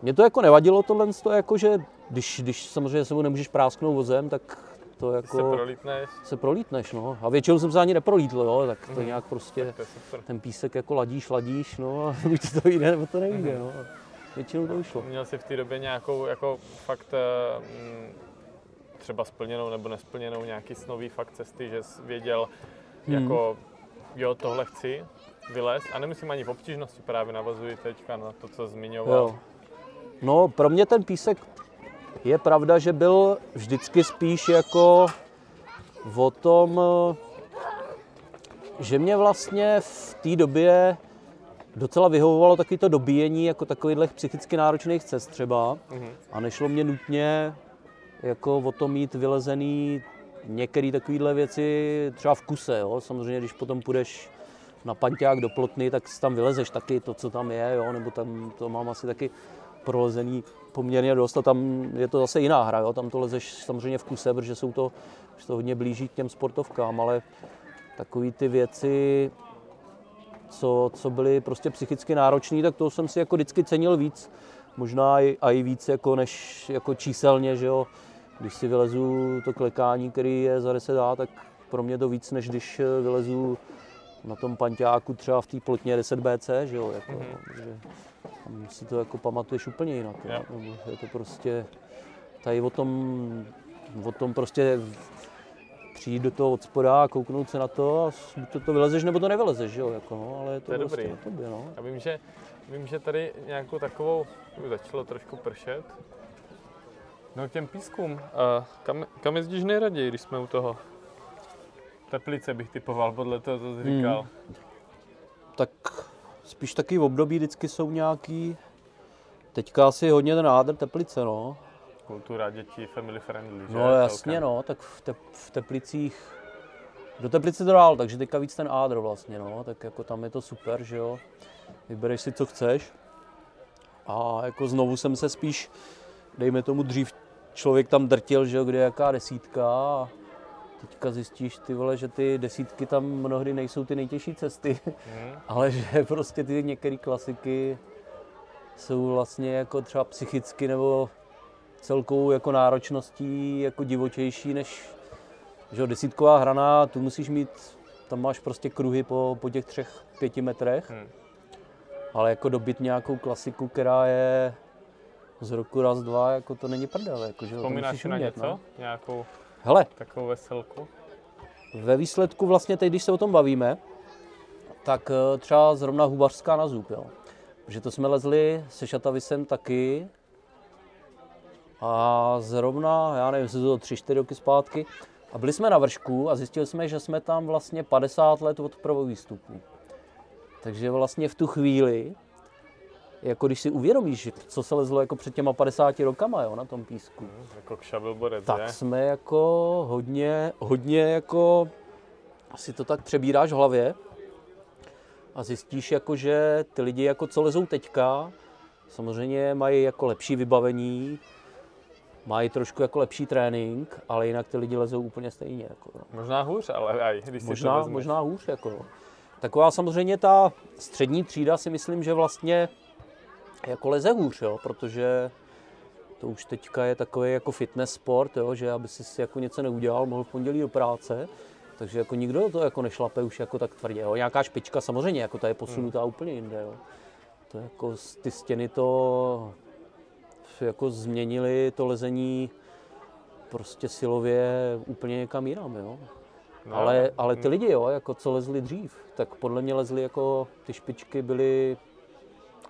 Mě to jako nevadilo tohle, to jako, že když, když samozřejmě sebou nemůžeš prásknout vozem, tak to jako... Se prolítneš. Se prolítneš, no. A většinou jsem se ani neprolítl, jo, tak to mm. nějak prostě, to ten písek jako ladíš, ladíš, no a buď to vyjde, nebo to nevíde, mm. no. Většinou to vyšlo. Měl jsi v té době nějakou jako fakt mm, třeba splněnou nebo nesplněnou nějaký snový fakt cesty, že jsi věděl hmm. jako jo, tohle chci vylézt a nemyslím ani v obtížnosti, právě navazuji teďka na to, co zmiňoval. Jo. No, pro mě ten písek je pravda, že byl vždycky spíš jako o tom, že mě vlastně v té době docela vyhovovalo taky to dobíjení jako takových psychicky náročných cest třeba. Mm-hmm. A nešlo mě nutně jako o to mít vylezený některé takovéhle věci třeba v kuse. Jo? Samozřejmě, když potom půjdeš na panťák do plotny, tak tam vylezeš taky to, co tam je, jo? nebo tam to mám asi taky prolezený poměrně dost a tam je to zase jiná hra, jo? tam to lezeš samozřejmě v kuse, protože jsou to, že to hodně blíží k těm sportovkám, ale takové ty věci, co, co byly prostě psychicky náročné, tak to jsem si jako vždycky cenil víc, možná i, a i víc jako než jako číselně, že jo. Když si vylezu to klekání, který je za 10 dá, tak pro mě to víc, než když vylezu na tom panťáku třeba v té plotně 10 BC, že jo, jako, mm-hmm. že tam si to jako pamatuješ úplně jinak, jo. je to prostě tady o tom, o tom prostě přijít do toho od spoda a kouknout se na to a to, to vylezeš, nebo to nevylezeš, jo, jako, no, ale je to, to je prostě dobrý. na tobě, no. Já vím, že, vím, že tady nějakou takovou, začalo trošku pršet, No k těm pískům. A kam, kam jezdíš nejraději, když jsme u toho? Teplice bych typoval podle toho, co jsi hmm. říkal. Hmm. Tak spíš taky v období vždycky jsou nějaký, teďka asi hodně ten nádr Teplice, no. Kultura dětí, family friendly, že? No jasně, celkem. no, tak v, te, v Teplicích, do Teplice to dál, takže teďka víc ten ádr vlastně, no, tak jako tam je to super, že jo. Vybereš si, co chceš. A jako znovu jsem se spíš, dejme tomu dřív člověk tam drtil, že jo, kde je jaká desítka a teďka zjistíš, ty vole, že ty desítky tam mnohdy nejsou ty nejtěžší cesty, mm. ale že prostě ty některé klasiky jsou vlastně jako třeba psychicky nebo celkou jako náročností jako divočejší než že desítková hrana, tu musíš mít, tam máš prostě kruhy po, po těch třech, pěti metrech, hmm. ale jako dobit nějakou klasiku, která je z roku raz, dva, jako to není prdel. Jako, že Vzpomínáš si na něco? No? Nějakou Hele, takovou veselku? Ve výsledku vlastně teď, když se o tom bavíme, tak eh, třeba zrovna Hubařská na zub, jo. Protože to jsme lezli se Šatavisem taky a zrovna, já nevím, jestli to tři, čtyři roky zpátky, a byli jsme na vršku a zjistili jsme, že jsme tam vlastně 50 let od prvního výstupu. Takže vlastně v tu chvíli jako když si uvědomíš, co se lezlo jako před těma 50 rokama jo, na tom písku. Hmm, jako kšabilborec, Tak je? jsme jako hodně, hodně jako, asi to tak přebíráš v hlavě a zjistíš jako, že ty lidi jako co lezou teďka, samozřejmě mají jako lepší vybavení, mají trošku jako lepší trénink, ale jinak ty lidi lezou úplně stejně. Jako, no. Možná hůř, ale aj, když možná, si to možná hůř. Jako, no. Taková samozřejmě ta střední třída si myslím, že vlastně jako leze hůř, jo, protože to už teďka je takový jako fitness sport, jo, že aby si jako něco neudělal, mohl v pondělí do práce, takže jako nikdo to jako nešlape už jako tak tvrdě. Jo. Nějaká špička samozřejmě, jako ta je posunutá hmm. úplně jinde. Jo. To jako ty stěny to jako změnili to lezení prostě silově úplně někam jinam, jo. No, ale, ale ty lidi, jo, jako co lezli dřív, tak podle mě lezli jako ty špičky byly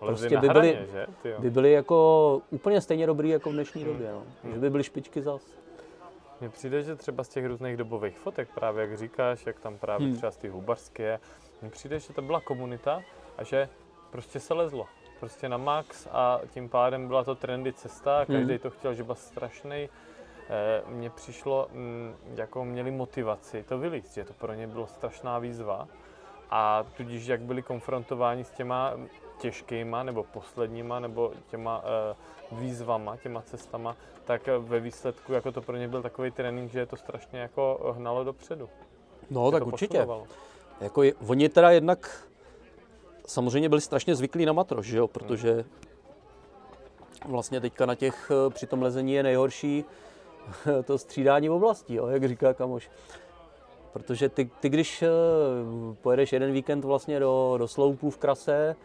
prostě by byly, že? by byly jako úplně stejně dobrý jako v dnešní hmm. době, no. Hmm. že by byly špičky zas. Mně přijde, že třeba z těch různých dobových fotek, právě jak říkáš, jak tam právě hmm. třeba z těch hubařské, mně přijde, že to byla komunita a že prostě se lezlo. Prostě na max a tím pádem byla to trendy cesta, hmm. každý hmm. to chtěl, že byl strašný. E, mně přišlo, mm, jako měli motivaci to vylíst, že to pro ně bylo strašná výzva. A tudíž, jak byli konfrontováni s těma těžkýma nebo posledníma nebo těma uh, výzvama, těma cestama, tak ve výsledku jako to pro ně byl takový trénink, že je to strašně jako hnalo dopředu. No, tak určitě. Jako je, oni teda jednak samozřejmě byli strašně zvyklí na matroš, že jo, protože vlastně teďka na těch eh, při tom lezení je nejhorší to střídání v oblasti, jo, jak říká kamoš. Protože ty, ty když eh, pojedeš jeden víkend vlastně do, do sloupů v krase,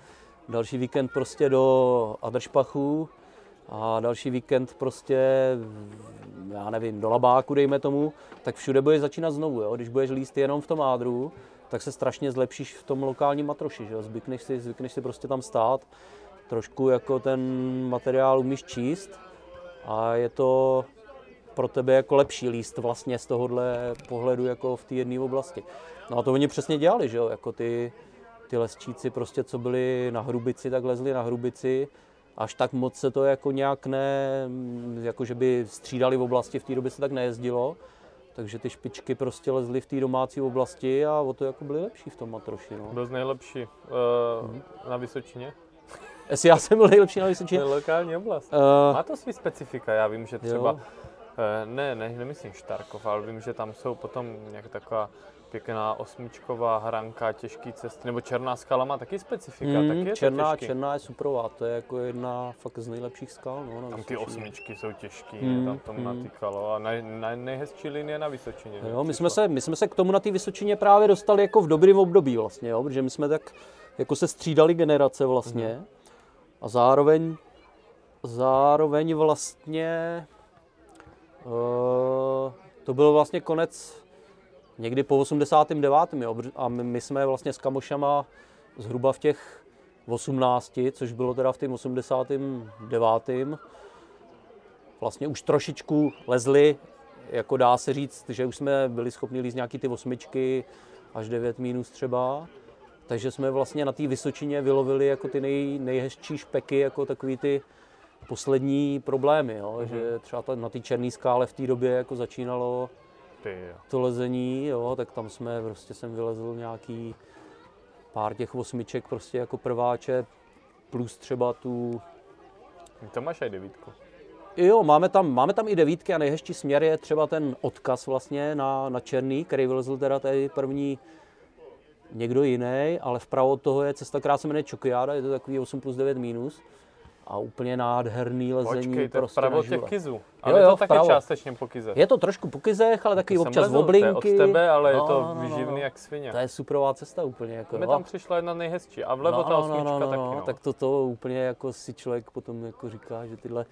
další víkend prostě do Adršpachu a další víkend prostě, já nevím, do Labáku, dejme tomu, tak všude budeš začínat znovu. Jo? Když budeš líst jenom v tom ádru, tak se strašně zlepšíš v tom lokálním matroši. Že jo? Zvykneš, si, zvykneš si prostě tam stát, trošku jako ten materiál umíš číst a je to pro tebe jako lepší líst vlastně z tohohle pohledu jako v té jedné oblasti. No a to oni přesně dělali, že jo, jako ty, ty lesčíci prostě, co byli na hrubici, tak lezli na hrubici. Až tak moc se to jako nějak ne, jako že by střídali v oblasti, v té době se tak nejezdilo. Takže ty špičky prostě lezly v té domácí oblasti a o to jako byly lepší v tom matroši. No. Byl nejlepší uh, mm-hmm. na Vysočině? Jestli já jsem byl nejlepší na Vysočině? To je lokální oblast. Uh, Má to svý specifika, já vím, že třeba, jo. Eh, ne, ne, nemyslím Štarkov, ale vím, že tam jsou potom nějak taková pěkná osmičková hranka, těžký cesty, nebo Černá skala má taky specifika, mm, taky je černá, to těžký. černá je superová, to je jako jedna fakt z nejlepších skal. No, tam ty osmičky jsou těžký, mm, tam to mm. natýkalo a nej, nej, nejhezčí linie na Vysočině. Jo, my, jsme se, my jsme se k tomu na té Vysočině právě dostali jako v dobrým období vlastně, jo, protože my jsme tak jako se střídali generace vlastně mm. a zároveň zároveň vlastně uh, to byl vlastně konec někdy po 89. Jo, a my, jsme vlastně s kamošama zhruba v těch 18, což bylo teda v tom 89. Vlastně už trošičku lezli, jako dá se říct, že už jsme byli schopni líst nějaký ty osmičky, až 9 minus třeba. Takže jsme vlastně na té Vysočině vylovili jako ty nej, nejhezčí špeky, jako takový ty poslední problémy, jo? Mm-hmm. že třeba na té černé skále v té době jako začínalo ty, to lezení, jo, tak tam jsme, prostě jsem vylezl nějaký pár těch osmiček prostě jako prváče, plus třeba tu... To máš i devítku. Jo, máme tam, máme tam i devítky a nejhezčí směr je třeba ten odkaz vlastně na, na černý, který vylezl teda tady první někdo jiný, ale vpravo od toho je cesta, která se jmenuje Čokiáda, je to takový 8 plus 9 minus a úplně nádherný lezení. Počkej, to je prostě vpravo těch kizů. Ale jo, jo, je to taky částečně po kizech. Je to trošku po kizech, ale taky občas lezl, oblinky. Od tebe, ale no, je to no, no, výživný no. jak svině. To je superová cesta úplně. Jako, Mi tam přišla jedna nejhezčí a vlevo no, ta osmička no, no, no, taky. No. Tak to, to úplně jako si člověk potom jako říká, že tyhle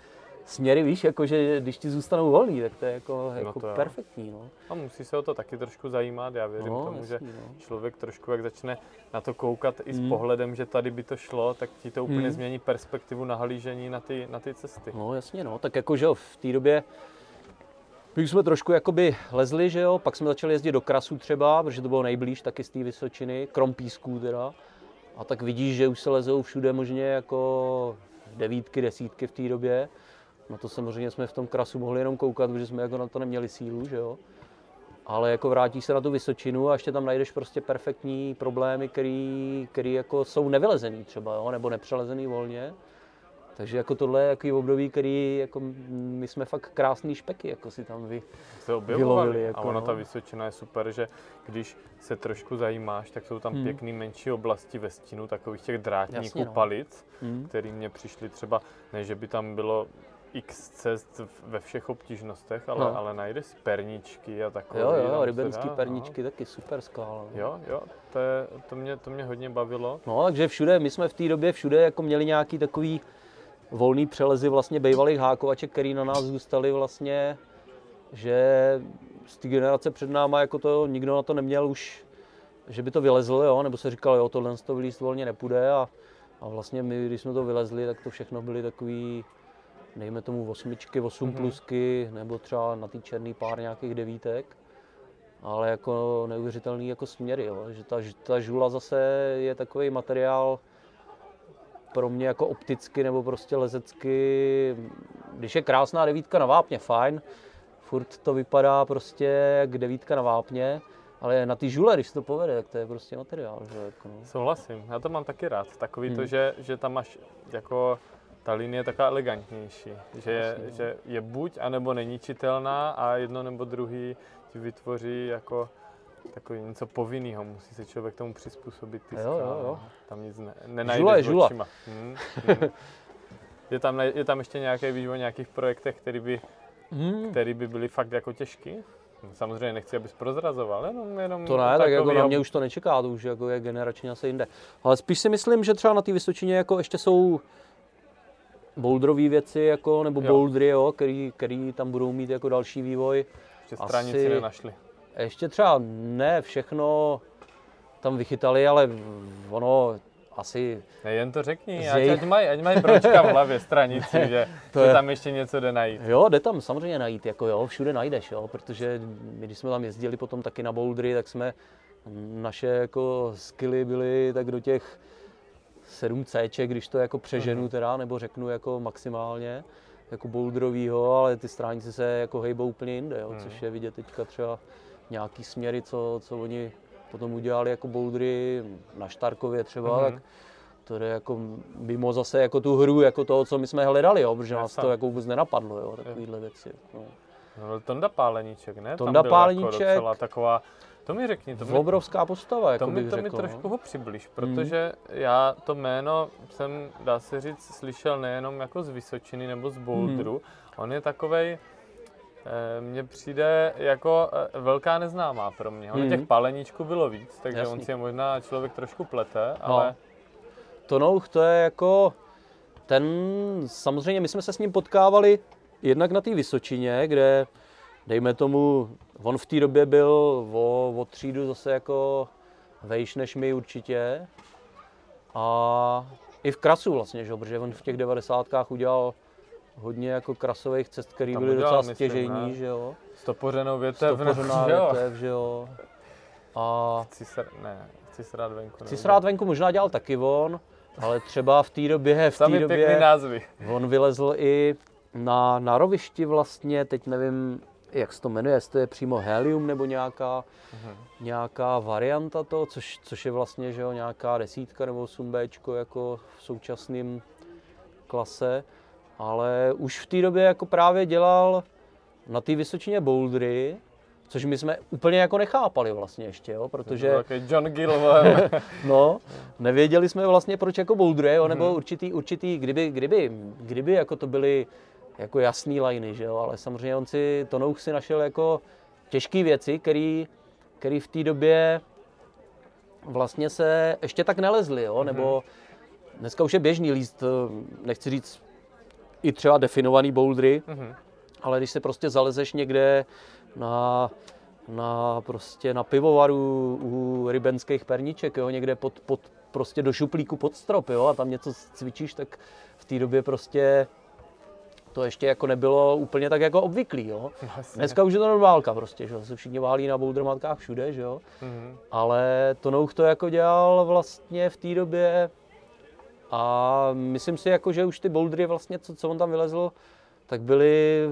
směry, víš, jako že když ti zůstanou volný, tak to je jako, no jako to perfektní. No. A musí se o to taky trošku zajímat. Já věřím no, tomu, jasný, že no. člověk trošku, jak začne na to koukat i s mm. pohledem, že tady by to šlo, tak ti to úplně mm. změní perspektivu nahlížení na ty, na ty cesty. No jasně, no. Tak jako, že jo, v té době my jsme trošku jakoby lezli, že jo, pak jsme začali jezdit do Krasu třeba, protože to bylo nejblíž taky z té Vysočiny, krom písků teda. A tak vidíš, že už se lezou všude možně jako devítky, desítky v té době. Na to samozřejmě jsme v tom krasu mohli jenom koukat, protože jsme jako na to neměli sílu, že jo. Ale jako vrátíš se na tu Vysočinu a ještě tam najdeš prostě perfektní problémy, který, který jako jsou nevylezený třeba, jo, nebo nepřelezený volně. Takže jako tohle je takový období, který jako my jsme fakt krásný špeky, jako si tam vy, se objevovali. Jako, a ona no. ta Vysočina je super, že když se trošku zajímáš, tak jsou tam hmm. pěkný menší oblasti ve stínu, takových těch drátníků Jasně, no. palic, hmm. který mě přišly třeba, ne, že by tam bylo x cest ve všech obtížnostech, ale, no. ale najdeš perničky a takové. Jo, jo, rybenský perničky no. taky super skála. No. Jo, jo, to, je, to, mě, to mě hodně bavilo. No, takže všude, my jsme v té době všude jako měli nějaký takový volný přelezy vlastně bývalých hákovaček, který na nás zůstaly vlastně, že z té generace před náma jako to nikdo na to neměl už, že by to vylezlo, jo, nebo se říkalo, jo, tohle to vylíst volně nepůjde a, a vlastně my, když jsme to vylezli, tak to všechno byly takový, dejme tomu osmičky, osm mm-hmm. plusky, nebo třeba na té černý pár nějakých devítek ale jako neuvěřitelný jako směry, jo. že ta, ta žula zase je takový materiál, pro mě jako opticky nebo prostě lezecky, když je krásná devítka na vápně, fajn, furt to vypadá prostě jak devítka na vápně, ale na ty žule, když se to povede, tak to je prostě materiál. Že jako, no. Souhlasím, já to mám taky rád. Takový hmm. to, že, že tam máš jako ta linie je taková elegantnější, že, je, no. že je buď anebo není čitelná a jedno nebo druhý ti vytvoří jako takový něco povinného, musí se člověk tomu přizpůsobit ty jo, jo, jo. Tam nic ne, nenajdeš žula je žula. Hmm, hmm. Je, tam, je tam ještě nějaký vývoj o nějakých projektech, který by, hmm. který by byly fakt jako těžký? Samozřejmě nechci, abys prozrazoval, jenom, jenom To ne, tak jako na mě už to nečeká, to už jako je generačně asi jinde. Ale spíš si myslím, že třeba na té Vysočině jako ještě jsou boulderové věci, jako, nebo jo. bouldery, jo, který, který tam budou mít jako další vývoj. Ještě stranici asi, nenašli. Ještě třeba ne všechno tam vychytali, ale ono asi... Ne, jen to řekni, ať, ať, mají, ať mají bročka v hlavě stranici, ne, že, to že je... tam ještě něco jde najít. Jo, jde tam samozřejmě najít, jako jo, všude najdeš, jo, protože my, když jsme tam jezdili potom taky na bouldery, tak jsme, naše jako skilly byly tak do těch 7 C, když to jako přeženu uh-huh. teda, nebo řeknu jako maximálně, jako boulderovýho, ale ty stranice se jako hejbou úplně jinde, jo, uh-huh. což je vidět teďka třeba nějaký směry, co, co oni potom udělali jako bouldry na Štarkově třeba, mm-hmm. tak to je jako mimo zase jako tu hru, jako toho, co my jsme hledali, jo, protože nás to jako vůbec nenapadlo, jo, takovýhle věci. No. No, Tonda Páleníček, ne? Tonda Tam Páleníček. Jako docela taková, to mi řekni. To mi, obrovská postava, jako to mi, to řekl, mi trošku no. ho přibliž, protože hmm. já to jméno jsem, dá se říct, slyšel nejenom jako z Vysočiny nebo z Bouldru. Hmm. On je takovej, Eh, mně přijde jako eh, velká neznámá pro mě. Ono mm. těch paleníčků bylo víc, takže Jasný. on si je možná člověk trošku plete, no. ale... Tonouch to je jako ten, samozřejmě my jsme se s ním potkávali jednak na té Vysočině, kde dejme tomu, on v té době byl o, o třídu zase jako vejš než my určitě. A i v Krasu vlastně, že? protože on v těch devadesátkách udělal hodně jako krasových cest, které byly docela stěžejní, že jo. Stopořenou větev, Stopořená větev, že jo. A... Chci se, ne, chci se rád venku. Chci se rád venku možná dělal taky on, ale třeba v té době, v té době, názvy. on vylezl i na, na rovišti vlastně, teď nevím, jak se to jmenuje, jestli to je přímo helium nebo nějaká, uh-huh. nějaká varianta toho, což, což je vlastně že jo, nějaká desítka nebo 8B jako v současném klase ale už v té době jako právě dělal na té Vysočině bouldery, což my jsme úplně jako nechápali vlastně ještě, jo, protože... John Gill, No, nevěděli jsme vlastně proč jako bouldery, jo, nebo mhm. určitý, určitý, kdyby, kdyby, kdyby jako to byly jako jasný liny, že jo, ale samozřejmě on si, Tonouch si našel jako těžké věci, který, který v té době vlastně se ještě tak nelezly, jo, nebo mhm. dneska už je běžný líst, nechci říct i třeba definovaný bouldry, mm-hmm. ale když se prostě zalezeš někde na, na, prostě na pivovaru u rybenských perniček, jo, někde pod, pod, prostě do šuplíku pod strop, jo, a tam něco cvičíš, tak v té době prostě to ještě jako nebylo úplně tak jako obvyklý, jo. Jasně. Dneska už je to normálka prostě, že jo, se všichni válí na bouldermatkách všude, že jo. Mm-hmm. Ale to Nouch to jako dělal vlastně v té době a myslím si, jako, že už ty bouldery vlastně, co, co on tam vylezl, tak byli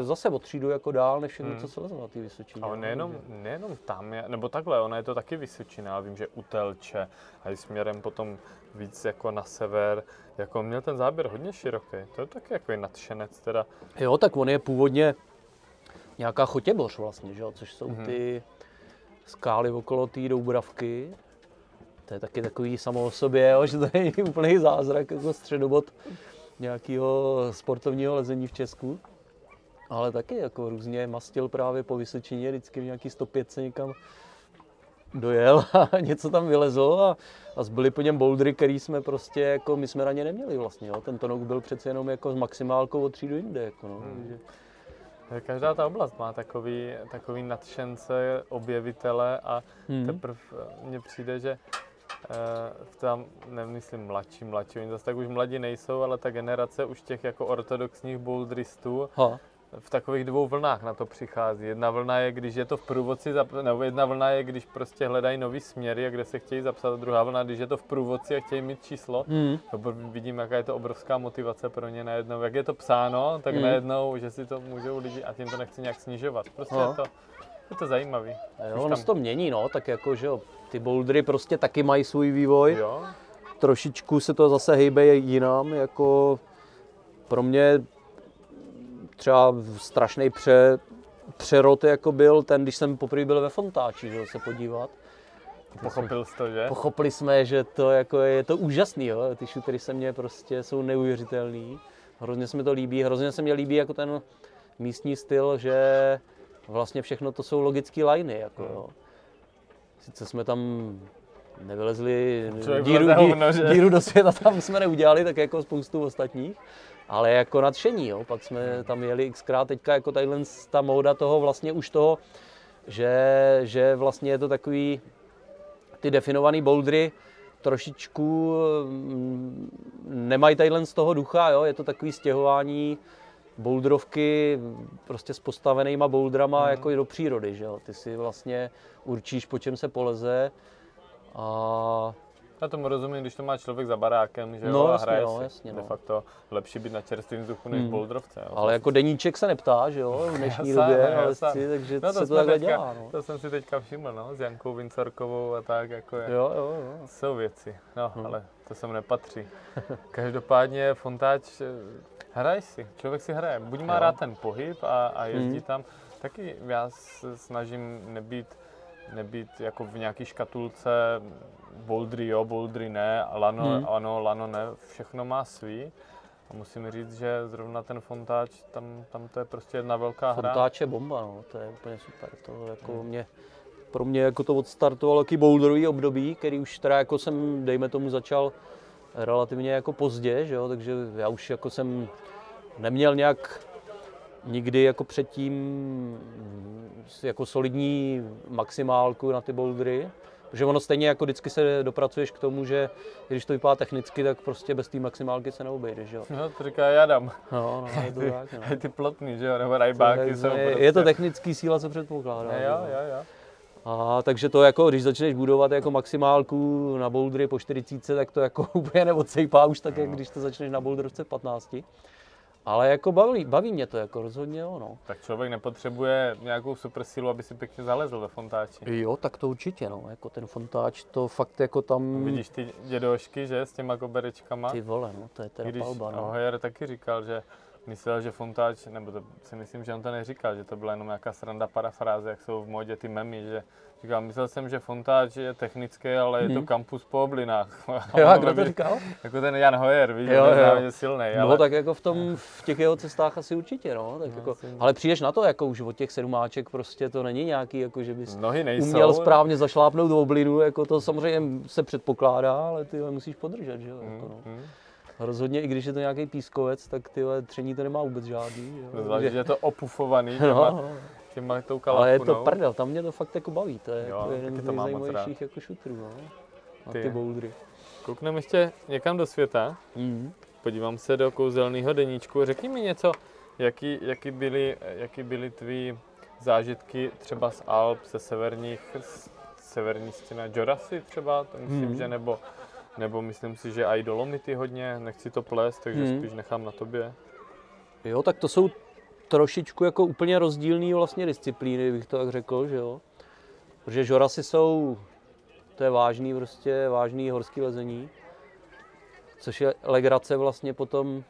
zase o třídu jako dál, než všechno, hmm. co se lezlo na té Vysočině. Ale nejenom, nejenom tam, je, nebo takhle, ona je to taky Vysočina, vím, že u Telče a i směrem potom víc jako na sever, jako měl ten záběr hodně široký, to je taky jako nadšenec teda. Jo, tak on je původně nějaká chotěboř vlastně, že jo, což jsou hmm. ty skály okolo té Doubravky. To je taky takový samo o sobě, jo, že to je úplný zázrak, jako středobod nějakého sportovního lezení v Česku. Ale taky jako různě mastil právě po Vysočině, vždycky v nějaký 105 se někam dojel a něco tam vylezlo a, a zbyly po něm bouldry, který jsme prostě jako, my jsme na ně neměli vlastně, jo. Ten tonok byl přece jenom jako s maximálkou od třídu jinde, jako no. Hmm. Takže... Každá ta oblast má takový, takový nadšence, objevitele a hmm. teprve mně přijde, že tam nemyslím mladší, mladší, oni zase tak už mladí nejsou, ale ta generace už těch jako ortodoxních bouldristů ha. v takových dvou vlnách na to přichází. Jedna vlna je, když je to v průvodci, nebo jedna vlna je, když prostě hledají nový směry a kde se chtějí zapsat, a druhá vlna, když je to v průvodci a chtějí mít číslo. Hmm. To vidím, jaká je to obrovská motivace pro ně najednou. Jak je to psáno, tak hmm. najednou, že si to můžou lidi a tím to nechci nějak snižovat. Prostě ha. je to, je to zajímavý. Jo, ono tam... se to mění, no, tak jako, že jo, ty bouldry prostě taky mají svůj vývoj. Jo. Trošičku se to zase hejbe jinam, jako pro mě třeba strašný pře, přerod jako byl ten, když jsem poprvé byl ve Fontáči, že se podívat. Pochopil jsi to, že? Pochopili jsme, že to jako je, je to úžasný, jo? ty šutery se mě prostě jsou neuvěřitelný. Hrozně se mi to líbí, hrozně se mi líbí jako ten místní styl, že vlastně všechno to jsou logické liney, jako jo. Sice jsme tam nevylezli díru, hovno, díru do světa, tam jsme neudělali, tak jako spoustu ostatních, ale jako nadšení, jo. pak jsme tam jeli xkrát, teďka jako tadyhle ta móda toho vlastně už toho, že, že vlastně je to takový, ty definované bouldry trošičku mm, nemají tadyhle z toho ducha, jo. je to takový stěhování bouldrovky prostě s postavenýma bouldrama mm. jako i do přírody, že jo. Ty si vlastně určíš, po čem se poleze a já tomu rozumím, když to má člověk za barákem, že no, jo, a hraje jasně, no, jasně, no. de facto lepší být na čerstvém vzduchu než hmm. bouldrovce. Jo. Ale jako deníček se neptá, že jo, v dnešní já době, sám, ale sám. takže no, to se to takhle teďka, dělá. No. To jsem si teďka všiml, no, s Jankou Vincorkovou a tak, jako je. Jo, jo, jo. Jsou věci, no, hmm. ale to sem nepatří. Každopádně Fontáč, eh, hraj si, člověk si hraje, buď má jo. rád ten pohyb a, a jezdí hmm. tam, taky já se snažím nebýt nebýt jako v nějaký škatulce bouldry jo, bouldry ne, lano, hmm. ano, lano ne, všechno má svý. A musím říct, že zrovna ten fontáč, tam, tam to je prostě jedna velká hra. Fontáč je bomba, no, to je úplně super. To jako hmm. mě, pro mě jako to odstartovalo taky boulderový období, který už teda jako jsem, dejme tomu, začal relativně jako pozdě, že jo, takže já už jako jsem neměl nějak nikdy jako předtím jako solidní maximálku na ty bouldry, protože ono stejně jako vždycky se dopracuješ k tomu, že když to vypadá technicky, tak prostě bez té maximálky se neobejdeš, jo. No, to říká Jadam. No, no, je to ty, tak, no. ty plotný, že jo, nebo rajbáky jsou je, prostě... je to technický síla, co předpokládá. Jo, jo, jo. A takže to jako, když začneš budovat jako maximálku na bouldry po 40, tak to jako úplně neodsejpá už tak, no. jak když to začneš na bouldrovce v 15. Ale jako baví, baví mě to, jako rozhodně jo, no. Tak člověk nepotřebuje nějakou super sílu, aby si pěkně zalezl ve fontáči. Jo, tak to určitě, no. Jako ten fontáč, to fakt jako tam... Vidíš ty dědošky, že, s těma koberečkama? Ty vole, no, to je teda Když palba, no. Ohojer taky říkal, že myslel, že fontáč, nebo to si myslím, že on to neříkal, že to byla jenom nějaká sranda parafráze, jak jsou v modě ty memy, že Říkal, myslel jsem, že Fontáč je technický, ale hmm. je to mhm. kampus po oblinách. Jo, a kdo to říkal? Jako ten Jan Hoyer, víš, jo, jo. je silný. No ale... tak jako v, tom, v těch jeho cestách asi určitě, no. Tak no, jako, ale přijdeš na to, jako už od těch sedmáček prostě to není nějaký, jako že bys Nohy nejsou. uměl správně zašlápnout do oblinu, jako to samozřejmě se předpokládá, ale ty ho musíš podržet, že jo. Jako, no. mm. Rozhodně, i když je to nějaký pískovec, tak ty tření to nemá vůbec žádný. Jo. Zvlášť, že je to opufovaný. no, no těma tou kalafkunou. Ale je to prdel, tam mě to fakt jako baví, to je jo, jako jeden z nejzajímavějších jako šutrů, no. A ty, ty bouldry. Koukneme ještě někam do světa. Mm. Podívám se do kouzelného deníčku. Řekni mi něco, jaký, jaký, byly, jaký byly tvý zážitky třeba z Alp, ze severních, z severní stěna Jorasy třeba, to myslím, mm. že nebo, nebo myslím si, že i Dolomity hodně, nechci to plést, takže mm. spíš nechám na tobě. Jo, tak to jsou trošičku jako úplně rozdílné vlastně disciplíny, bych to tak řekl, že jo. Protože žorasy jsou, to je vážný prostě, vážný horský lezení, což je legrace vlastně potom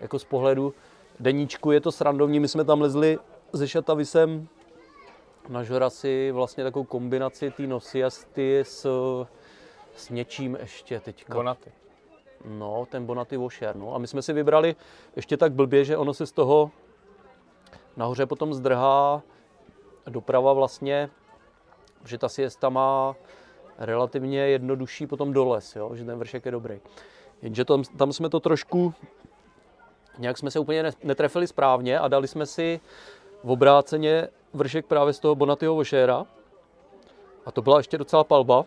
jako z pohledu deníčku je to srandovní, my jsme tam lezli se šatavisem na žorasy vlastně takovou kombinaci té nosy a ty s, s něčím ještě teďka. Bonaty. No, ten Bonaty Washer, no. A my jsme si vybrali ještě tak blbě, že ono se z toho nahoře potom zdrhá doprava vlastně, že ta siesta má relativně jednodušší potom doles, jo? že ten vršek je dobrý. Jenže tam, tam jsme to trošku, nějak jsme se úplně netrefili správně a dali jsme si v obráceně vršek právě z toho Bonatyho Vošéra. A to byla ještě docela palba,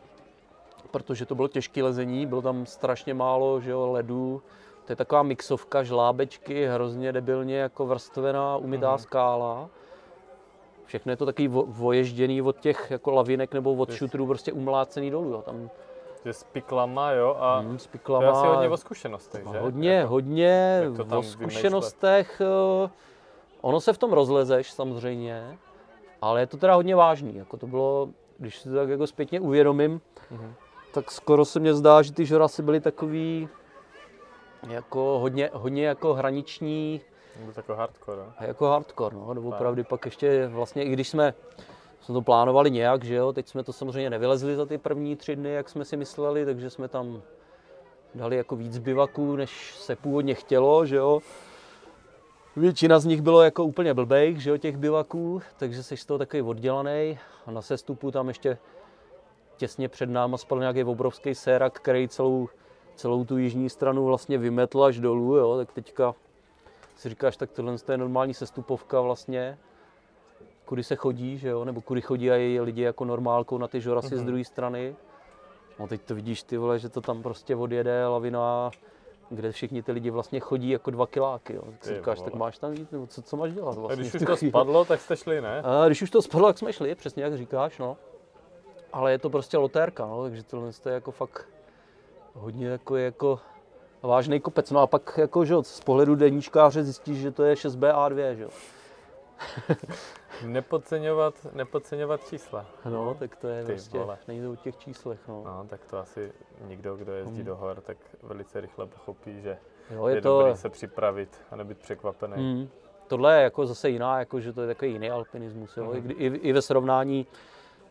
protože to bylo těžké lezení, bylo tam strašně málo že jo, ledů. To je taková mixovka, žlábečky, hrozně debilně jako vrstvená umytá mm. skála. Všechno je to takový voježděný od těch jako lavinek nebo od šutrů, prostě umlácený dolů. Jo. Tam že s piklama, jo, a hmm, s piklama, to je asi hodně o zkušenostech, že? Hodně, jako, hodně o zkušenostech. Vymýšlet? Eh, ono se v tom rozlezeš samozřejmě, ale je to teda hodně vážný. Jako to bylo, když si to tak jako zpětně uvědomím, mm-hmm. Tak skoro se mně zdá, že ty žorasy byly takový jako hodně, hodně jako hraniční. Byl jako hardcore, no? Jako hardcore, no. Nebo opravdu pak ještě vlastně, i když jsme, jsme to plánovali nějak, že jo, teď jsme to samozřejmě nevylezli za ty první tři dny, jak jsme si mysleli, takže jsme tam dali jako víc bivaků, než se původně chtělo, že jo. Většina z nich bylo jako úplně blbejch, že jo, těch bivaků, takže jsi z toho takový oddělaný. A na sestupu tam ještě těsně před náma spal nějaký obrovský sérak, který celou, celou tu jižní stranu vlastně vymetl až dolů, jo, tak teďka si říkáš, tak tohle je normální sestupovka vlastně, kudy se chodí, že jo, nebo kudy chodí i lidi jako normálkou na ty žorasy mm-hmm. z mhm. druhé strany. No teď to vidíš ty vole, že to tam prostě odjede lavina kde všichni ty lidi vlastně chodí jako dva kiláky. Jo. Tak si říkáš, tak máš tam jít, nebo co, co máš dělat vlastně? A když už to spadlo, tak jste šli, ne? A když už to spadlo, tak jsme šli, přesně jak říkáš, no. Ale je to prostě lotérka, no, takže tohle je jako fakt hodně jako, jako vážný kopec. No a pak jako, že z pohledu deníčkáře zjistíš, že to je 6BA2, že jo. nepodceňovat, nepodceňovat čísla. No, tak to je Ty, prostě, vole. není to o těch číslech. No. no. tak to asi nikdo, kdo jezdí hmm. do hor, tak velice rychle pochopí, že jo, je, je to... dobrý se připravit a nebyt překvapený. Hmm. Tohle je jako zase jiná, jako, že to je takový jiný alpinismus. Jo? Hmm. I, i, I ve srovnání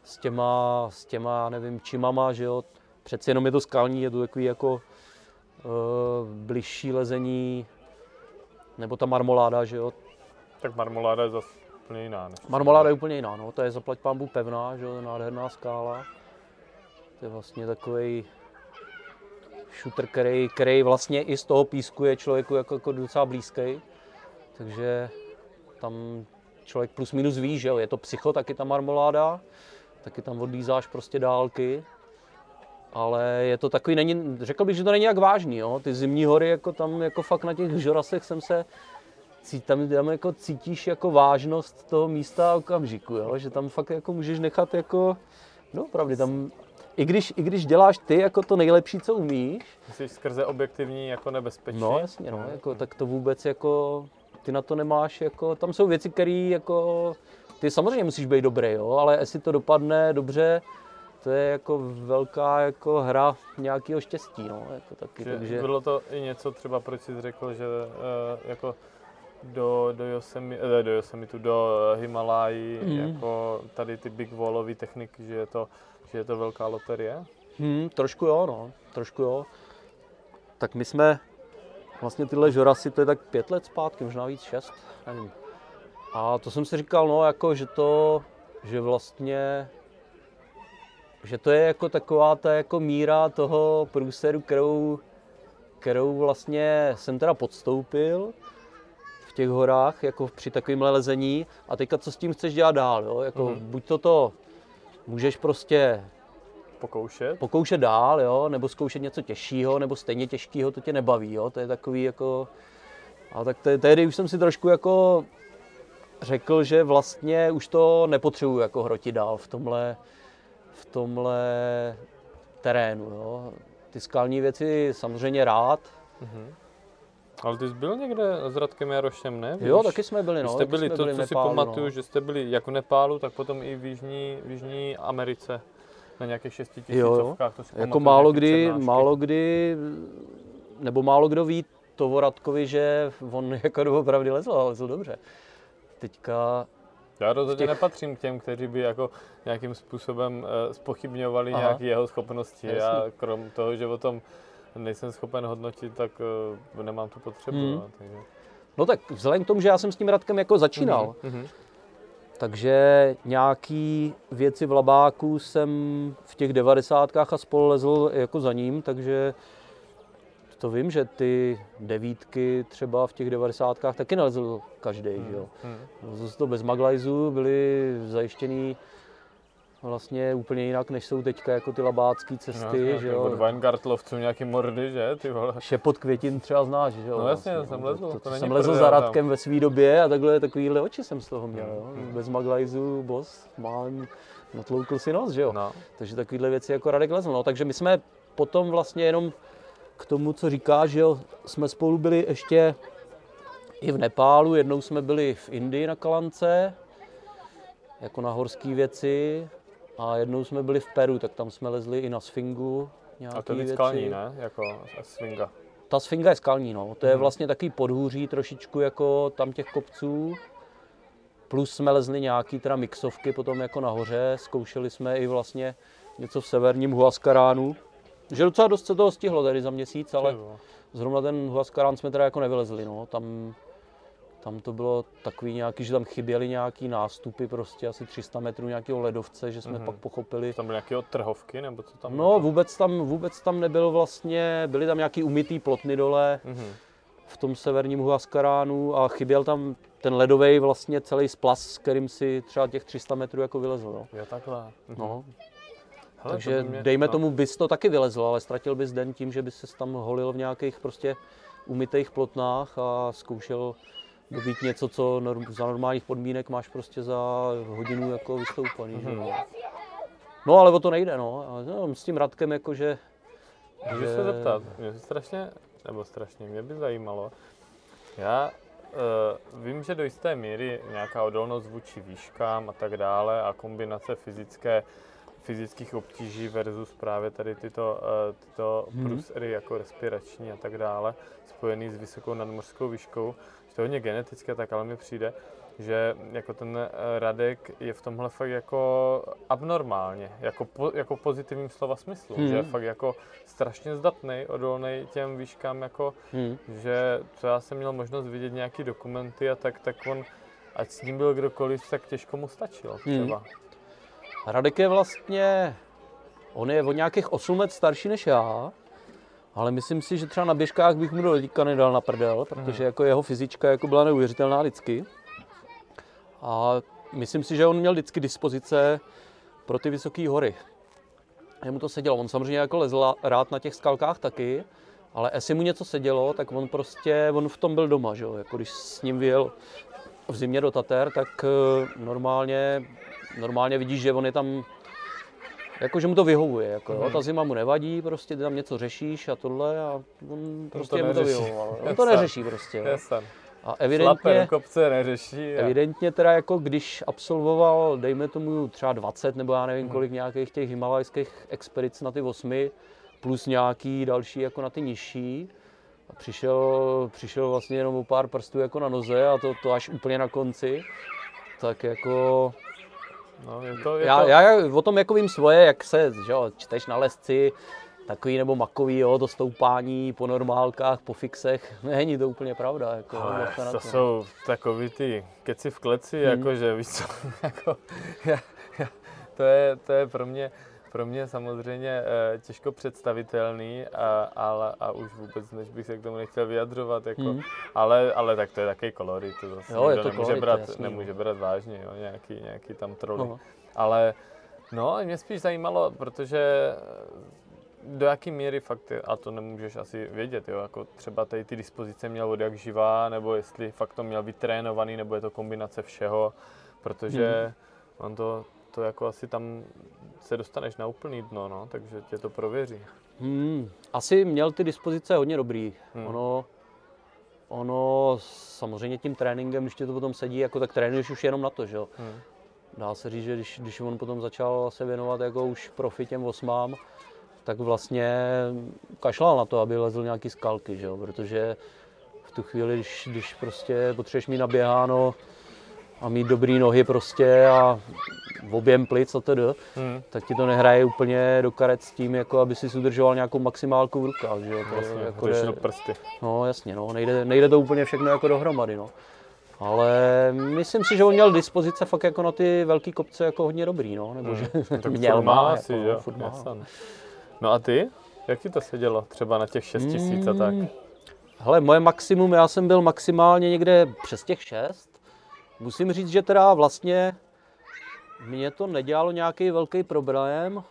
s těma, s těma, nevím, čimama, že jo, přeci jenom je to skalní, je to takový jako uh, bližší lezení, nebo ta marmoláda, že jo. Tak marmoláda je zase úplně jiná. Než Marmoláda je úplně jiná, no. to je zaplať pambu pevná, že jo, nádherná skála. To je vlastně takový šutr, který, který vlastně i z toho písku je člověku jako, jako docela blízký. Takže tam člověk plus minus ví, že jo, je to psycho, taky ta marmoláda, taky tam odlízáš prostě dálky, ale je to takový, není, řekl bych, že to není jak vážný, jo. ty zimní hory, jako tam jako fakt na těch žorasech jsem se tam, tam jako cítíš jako vážnost toho místa a okamžiku, jo? že tam fakt jako můžeš nechat jako, no pravdy, tam i když, I když děláš ty jako to nejlepší, co umíš. Jsi skrze objektivní jako nebezpečí. No jasně, no, jako, tak to vůbec jako, ty na to nemáš, jako, tam jsou věci, které jako, ty samozřejmě musíš být dobrý, jo, ale jestli to dopadne dobře, to je jako velká jako hra nějakého štěstí, no, jako taky, že takže... Bylo to i něco třeba, proč jsi řekl, že uh, jako do, do, Yosemi, eh, do Yosemitu, do Himalají, mm. jako tady ty big wallové techniky, že je to, že je to velká loterie? Hmm, trošku jo, no, trošku jo. Tak my jsme vlastně tyhle žorasy, to je tak pět let zpátky, možná víc šest, nevím. A to jsem si říkal, no, jako, že to, že vlastně, že to je jako taková ta jako míra toho průseru, kterou, kterou vlastně jsem teda podstoupil těch horách, jako při takovém lezení a teďka co s tím chceš dělat dál, jo? Jako mm-hmm. buď to to můžeš prostě pokoušet. pokoušet dál, jo? nebo zkoušet něco těžšího, nebo stejně těžkého, to tě nebaví, jo? to je takový jako, a tak tehdy už jsem si trošku jako řekl, že vlastně už to nepotřebuji jako hrotit dál v tomhle, v tomhle terénu. Jo? Ty skalní věci samozřejmě rád, mm-hmm Ale ty jsi byl někde s Radkem Jarošem, ne? Víš? Jo, taky jsme byli, no. Jste byli, jsme to, byli co si Nepálu, pamatuju, no. že jste byli jak v Nepálu, tak potom i v Jižní, v Jižní Americe na nějakých šestitisícovkách. To si Jako pamatuju, málo kdy, přednášky. málo kdy, nebo málo kdo ví toho Radkovi, že on jako doopravdy lezl, ale lezl dobře. Teďka, Já rozhodně těch- nepatřím k těm, kteří by jako nějakým způsobem spochybňovali Aha. nějaké jeho schopnosti. Jasně. Já krom toho, že o tom nejsem schopen hodnotit, tak uh, nemám tu potřebu. Hmm. No, takže. no tak vzhledem k tomu, že já jsem s tím Radkem jako začínal, Mhm. takže nějaký věci v labáku jsem v těch devadesátkách a spol lezl jako za ním, takže to vím, že ty devítky třeba v těch devadesátkách taky nelezl každý, že jo. Mhm. Zase to bez maglajzů byly zajištěný vlastně úplně jinak, než jsou teďka jako ty labácké cesty, No, že Od jo. Weingartlovců nějaký mordy, že? Ty vole. Šepot květin třeba znáš, že jo. No jasně, vlastně, jsem lezl, To, to to, není jsem lezl za tam. Radkem ve své době a takhle takovýhle oči jsem z toho měl, jo. Mm, mm. Bez maglajzů, boss, mám, natloukl si nos, že jo. No. Takže takovéhle věci jako Radek lezl. No, takže my jsme potom vlastně jenom k tomu, co říkáš, že jo, jsme spolu byli ještě i v Nepálu, jednou jsme byli v Indii na Kalance, jako na horské věci, a jednou jsme byli v Peru, tak tam jsme lezli i na Sfingu. A to je skalní, ne? Jako swinga. Ta Sfinga je skalní, no. To je Mhm. vlastně takový podhůří trošičku jako tam těch kopců. Plus jsme lezli nějaký teda mixovky potom jako nahoře, zkoušeli jsme i vlastně něco v severním Huascaránu. Že docela dost se toho stihlo tady za měsíc, ale vole. zrovna ten Huascarán jsme teda jako nevylezli, no. Tam, tam to bylo takový nějaký, že tam chyběly nějaký nástupy, prostě asi 300 metrů nějakého ledovce, že jsme Mhm. pak pochopili, Tam byly nějaké odtrhovky, nebo co tam? No, vůbec tam, vůbec tam nebyl vlastně, byly tam nějaký umytý plotny dole Mhm. v tom severním Huascaránu a chyběl tam ten ledový vlastně celý splas, s kterým si třeba těch 300 metrů jako vylezl. No. Jo, takhle. Mhm. No, Hele, takže to mě- dejme no. tomu, bys to taky vylezl, ale ztratil bys den tím, že bys se tam holil v nějakých prostě umytých plotnách a zkoušel dobít něco, co norm, za normálních podmínek máš prostě za hodinu jako vystoupaný. že jo. Mhm. No ale o to nejde, no. A, no s tím Radkem jakože... Můžu se zeptat, mě se strašně, nebo strašně, mě by zajímalo, já uh, vím, že do jisté míry nějaká odolnost vůči výškám a tak dále a kombinace fyzické, fyzických obtíží versus právě tady tyto, uh, tyto Mhm. průsery jako respirační a tak dále, spojený s vysokou nadmořskou výškou, že to je hodně genetické, tak ale mi přijde, že jako ten eh, Radek je v tomhle fakt jako abnormálně, jako, po, jako pozitivním slova smyslu, Mhm. že je fakt jako strašně zdatný, odolný těm výškám, jako, Hmm. že co já jsem měl možnost vidět nějaký dokumenty a tak, tak on, ať s ním byl kdokoliv, tak těžko mu stačilo Hmm. Radek je vlastně, on je o nějakých 8 let starší než já, ale myslím si, že třeba na běžkách bych mu do teďka nedal na prdel, protože jako jeho fyzička jako byla neuvěřitelná vždycky. A myslím si, že on měl vždycky dispozice pro ty vysoké hory. Jemu to sedělo. On samozřejmě jako lezl rád na těch skalkách taky, ale jestli mu něco sedělo, tak on prostě, on v tom byl doma, že jo. Jako když s ním vyjel v zimě do Tater, tak eh, normálně, normálně vidíš, že on je tam, jako že mu to vyhovuje, jako jo. Mhm. ta zima mu nevadí, prostě ty tam něco řešíš a tohle a on prostě mu to neřeší. vyhovovalo. On to neřeší prostě, jo. A evidentně, do kopce neřeší. A... Evidentně teda jako když absolvoval, dejme tomu třeba 20 nebo já Mhm. nevím kolik nějakých těch himalajských expedic na ty osmi, plus nějaký další jako na ty nižší, a přišel, přišel vlastně jenom o pár prstů jako na noze a to, to až úplně na konci, tak jako No, je to, je já, to... já o tom jako vím svoje, jak se že jo, čteš na lesci, takový nebo makový, jo, to stoupání po normálkách, po fixech, není to úplně pravda. Jako, Ale na to jsou takový ty keci v kleci, Hmm. jakože víš co, jako, já, já, to, je, to je pro mě, pro mě samozřejmě eh, těžko představitelný, a, ale, a už vůbec, než bych se k tomu nechtěl vyjadřovat, jako, Hmm. ale, ale tak to je takový kolorit, to zase Jo, je to nemůže, kolorit, brát, jasný, nemůže brát vážně, jo, nějaký, nějaký tam troly. No. Ale no, mě spíš zajímalo, protože do jaký míry fakt, a to nemůžeš asi vědět, jo, jako třeba tady ty dispozice měl od jak živá, nebo jestli fakt to měl vytrénovaný, nebo je to kombinace všeho, protože on to, to jako asi tam se dostaneš na úplný dno, no, takže tě to prověří. Hmm, asi měl ty dispozice hodně dobrý. Hmm. Ono, ono samozřejmě tím tréninkem, když ti to potom sedí, jako tak trénuješ už jenom na to, že jo. Hmm. Dá se říct, že když, když on potom začal se věnovat jako už profi těm osmám, tak vlastně kašlal na to, aby lezl nějaký skalky, že jo? protože v tu chvíli, když, když prostě potřebuješ mít naběháno a mít dobrý nohy prostě a v objem plic a tedy, hmm. tak ti to nehraje úplně do karet s tím, jako aby si udržoval nějakou maximálku v rukách. Že jo? To jasně, jako jde, prsty. No jasně, no, nejde, nejde to úplně všechno jako dohromady. No. Ale myslím si, že on měl dispozice fakt jako na ty velké kopce jako hodně dobrý, no. Nebo hmm. že tak měl má, asi, jako, že? Má. No a ty? Jak ti to sedělo třeba na těch 6 tisíc a tak? Hmm. Hele, moje maximum, já jsem byl maximálně někde přes těch 6. Musím říct, že teda vlastně mě to nedělalo nějaký velký problém,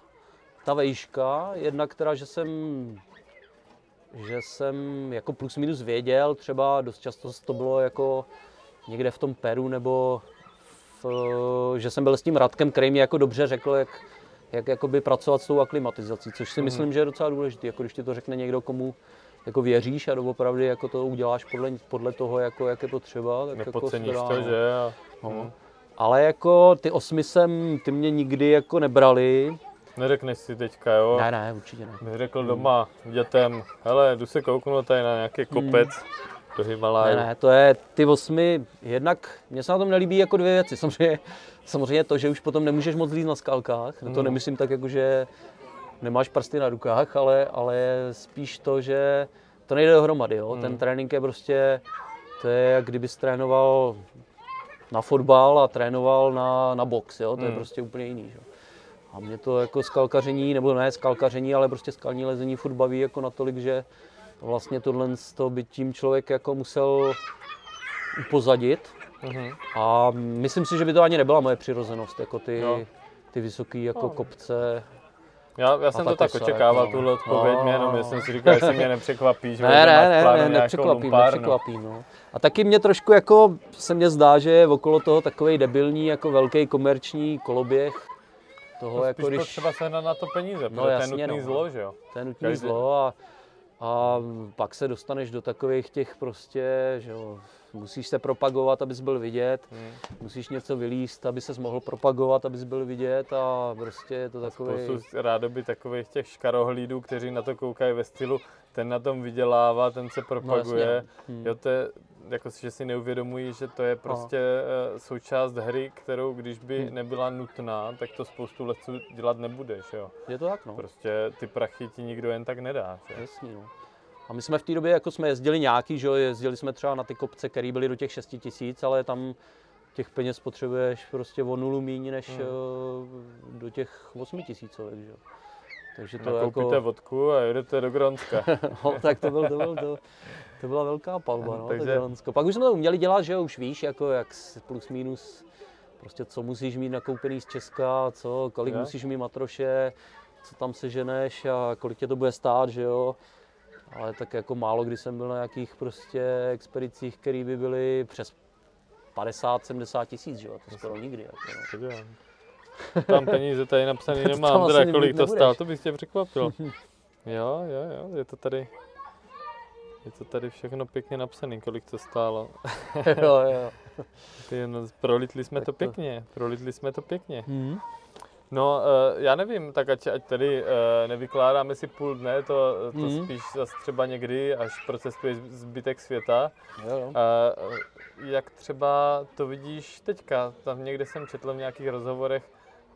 ta vejška, jednak teda, že jsem že jsem jako plus minus věděl, třeba dost často to bylo jako někde v tom Peru, nebo v, že jsem byl s tím Radkem, který mi jako dobře řekl, jak, jak jakoby pracovat s tou aklimatizací, což si mm. myslím, že je docela důležité, jako když ti to řekne někdo, komu jako věříš a doopravdy jako to uděláš podle, podle toho, jako, jak je potřeba. Tak jako to, že? A... No. Hmm. Ale jako ty osmi jsem, ty mě nikdy jako nebrali. Neřekneš si teďka, jo? Ne, ne, určitě ne. Bych řekl hmm. doma dětem, hele, jdu se kouknout tady na nějaký kopec, hmm do Himaláju. Ne, ne, to je ty osmi, jednak mě se na tom nelíbí jako dvě věci. Samozřejmě, samozřejmě to, že už potom nemůžeš moc líst na skalkách, hmm. to nemyslím tak jako, že nemáš prsty na rukách, ale, ale spíš to, že to nejde dohromady. Jo? Hmm. Ten trénink je prostě, to je jak kdyby trénoval na fotbal a trénoval na, na box, jo? to hmm. je prostě úplně jiný. Že? A mě to jako skalkaření, nebo ne skalkaření, ale prostě skalní lezení furt baví jako natolik, že vlastně tohle toho by tím člověk jako musel upozadit. Mm-hmm. A myslím si, že by to ani nebyla moje přirozenost, jako ty, no. ty vysoké jako no. kopce. Já, já jsem to tak očekával, tuhle odpověď, no. jenom jsem si říkal, jestli mě nepřekvapíš. Ne, ne, ne, ne, nepřekvapím, nepřekvapím. No. A taky mě trošku jako se mně zdá, že je okolo toho takový debilní, jako velký komerční koloběh. Toho, no, jako když... třeba se na to peníze, no, jasně, to je nutný no. zlo, že jo? To je nutný Každý... zlo a a pak se dostaneš do takových těch prostě, že jo, musíš se propagovat, abys byl vidět, hmm. musíš něco vylíst, aby se mohl propagovat, abys byl vidět a prostě je to takový... Spoustu rádoby takových těch škarohlídů, kteří na to koukají ve stylu, ten na tom vydělává, ten se propaguje. No, hmm. jo, to je, jako, že si neuvědomují, že to je prostě Aha. součást hry, kterou když by hmm. nebyla nutná, tak to spoustu let dělat nebudeš. Jo. Je to tak, no. Prostě ty prachy ti nikdo jen tak nedá. Že? Jasně, no. A my jsme v té době, jako jsme jezdili nějaký, že jo, jezdili jsme třeba na ty kopce, které byly do těch 6 tisíc, ale tam těch peněz potřebuješ prostě o nulu méně než hmm. Eh, do těch 8 tisícovek, že jo. Takže to Nakoupíte jako... vodku a jedete do Gronska. no, tak to, byl, to, byl, to, to byla velká palba, no, Takže... Gronsko. Pak už jsme to uměli dělat, že už víš, jako jak plus minus, prostě co musíš mít nakoupený z Česka, co, kolik je? musíš mít matroše, co tam seženeš a kolik tě to bude stát, že jo. Ale tak jako málo kdy jsem byl na nějakých prostě expedicích, které by byly přes 50-70 tisíc, že jo, to skoro nikdy. Jako, no. Tam peníze tady napsaný nemám, teda kolik to stálo, to bych tě překvapil. Jo, jo, jo, je to tady, je to tady všechno pěkně napsané, kolik to stálo. jo, jo. Ty, no, prolitli jsme tak to pěkně, prolitli jsme to pěkně. Hmm. No, uh, já nevím, tak ať, ať tady uh, nevykládáme si půl dne, to, to mm. spíš zase třeba někdy, až procestuje zbytek světa. Jo, jo. Uh, jak třeba to vidíš teďka? Tam někde jsem četl v nějakých rozhovorech,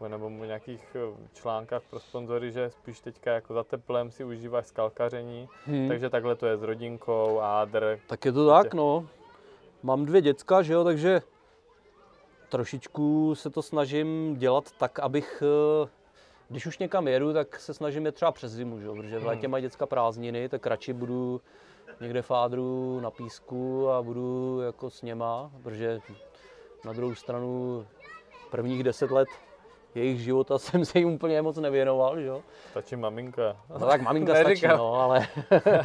nebo v nějakých článkách pro sponzory, že spíš teďka jako za teplem si užíváš skalkaření, hmm. takže takhle to je s rodinkou, ádr. Tak je to tak, no. Mám dvě děcka, že jo, takže trošičku se to snažím dělat tak, abych, eh, když už někam jedu, tak se snažím je třeba přes zimu, že? protože v létě hmm. mají děcka prázdniny, tak radši budu někde v Ádru na písku a budu jako s něma, protože na druhou stranu prvních deset let jejich života jsem se jim úplně moc nevěnoval, že jo. Stačí maminka. No tak maminka stačí, no, ale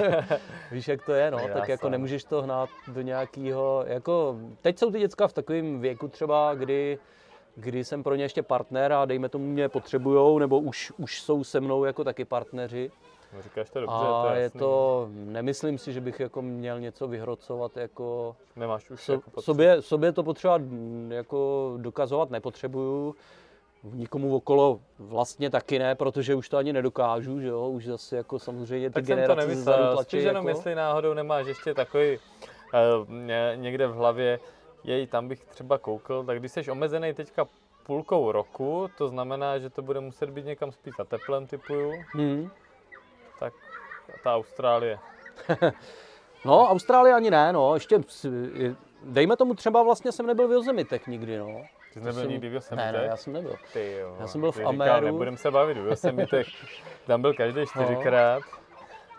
víš, jak to je, no, tak jako nemůžeš to hnát do nějakého, jako, teď jsou ty děcka v takovém věku třeba, kdy kdy jsem pro ně ještě partner a dejme tomu mě potřebujou, nebo už, už jsou se mnou jako taky partneři. No, říkáš to dobře, a to je, je to, nemyslím si, že bych jako měl něco vyhrocovat jako... Nemáš už so, jako sobě, sobě to potřeba jako dokazovat nepotřebuju. Nikomu okolo vlastně taky ne, protože už to ani nedokážu, že jo, už zase jako samozřejmě ty tak generace jsem to nemyslel, tlačí, spíš jenom jako... jestli náhodou nemáš ještě takový uh, někde v hlavě, jej, tam bych třeba koukl, tak když jsi omezený teďka půlkou roku, to znamená, že to bude muset být někam spíš za teplem typuju, hmm. tak ta Austrálie. no, Austrálie ani ne, no, ještě, dejme tomu třeba vlastně jsem nebyl v Yosemitech nikdy, no. Ty jsi nebyl jsem... nikdy v Yosemitech? Ne, ne, já jsem nebyl. Ty jo. Já jsem byl v Ameru. Nebudem se bavit v Yosemitech, tam byl každý čtyřikrát.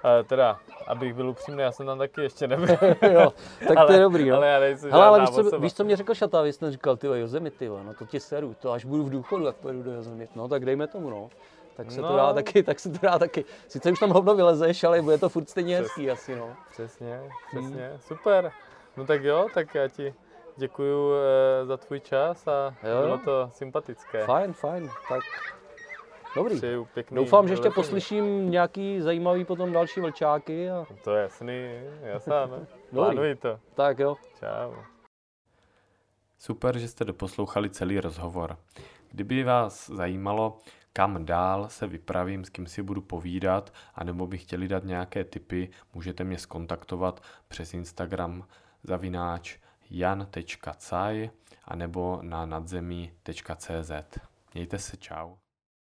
No. Uh, teda, abych byl upřímný, já jsem tam taky ještě nebyl. jo, tak ale, to je dobrý, no. Ale já nejsem Hele, ale víš co, víš, co mě řekl Šata, vy jste říkal, ty Yosemite, no to ti seru, to až budu v důchodu, tak pojedu do Yosemite, no tak dejme tomu, no. Tak se no. to dá taky, tak se to dá taky. Sice už tam hovno vylezeš, ale bude to furt stejně Přes, hezký asi, no. Přesně, přesně, hmm. super. No tak jo, tak já ti děkuju e, za tvůj čas a jo. bylo to sympatické. Fajn, fajn, tak Dobrý. Přeju pěkný Doufám, že ještě poslyším nějaký zajímavý potom další vlčáky. A... To je jasný, jasná, ne? Plánuji to. Tak jo. Čau. Super, že jste doposlouchali celý rozhovor. Kdyby vás zajímalo, kam dál se vypravím, s kým si budu povídat, anebo by chtěli dát nějaké tipy, můžete mě skontaktovat přes Instagram zavináč jan.caj anebo na nadzemí.cz. Mějte se, čau.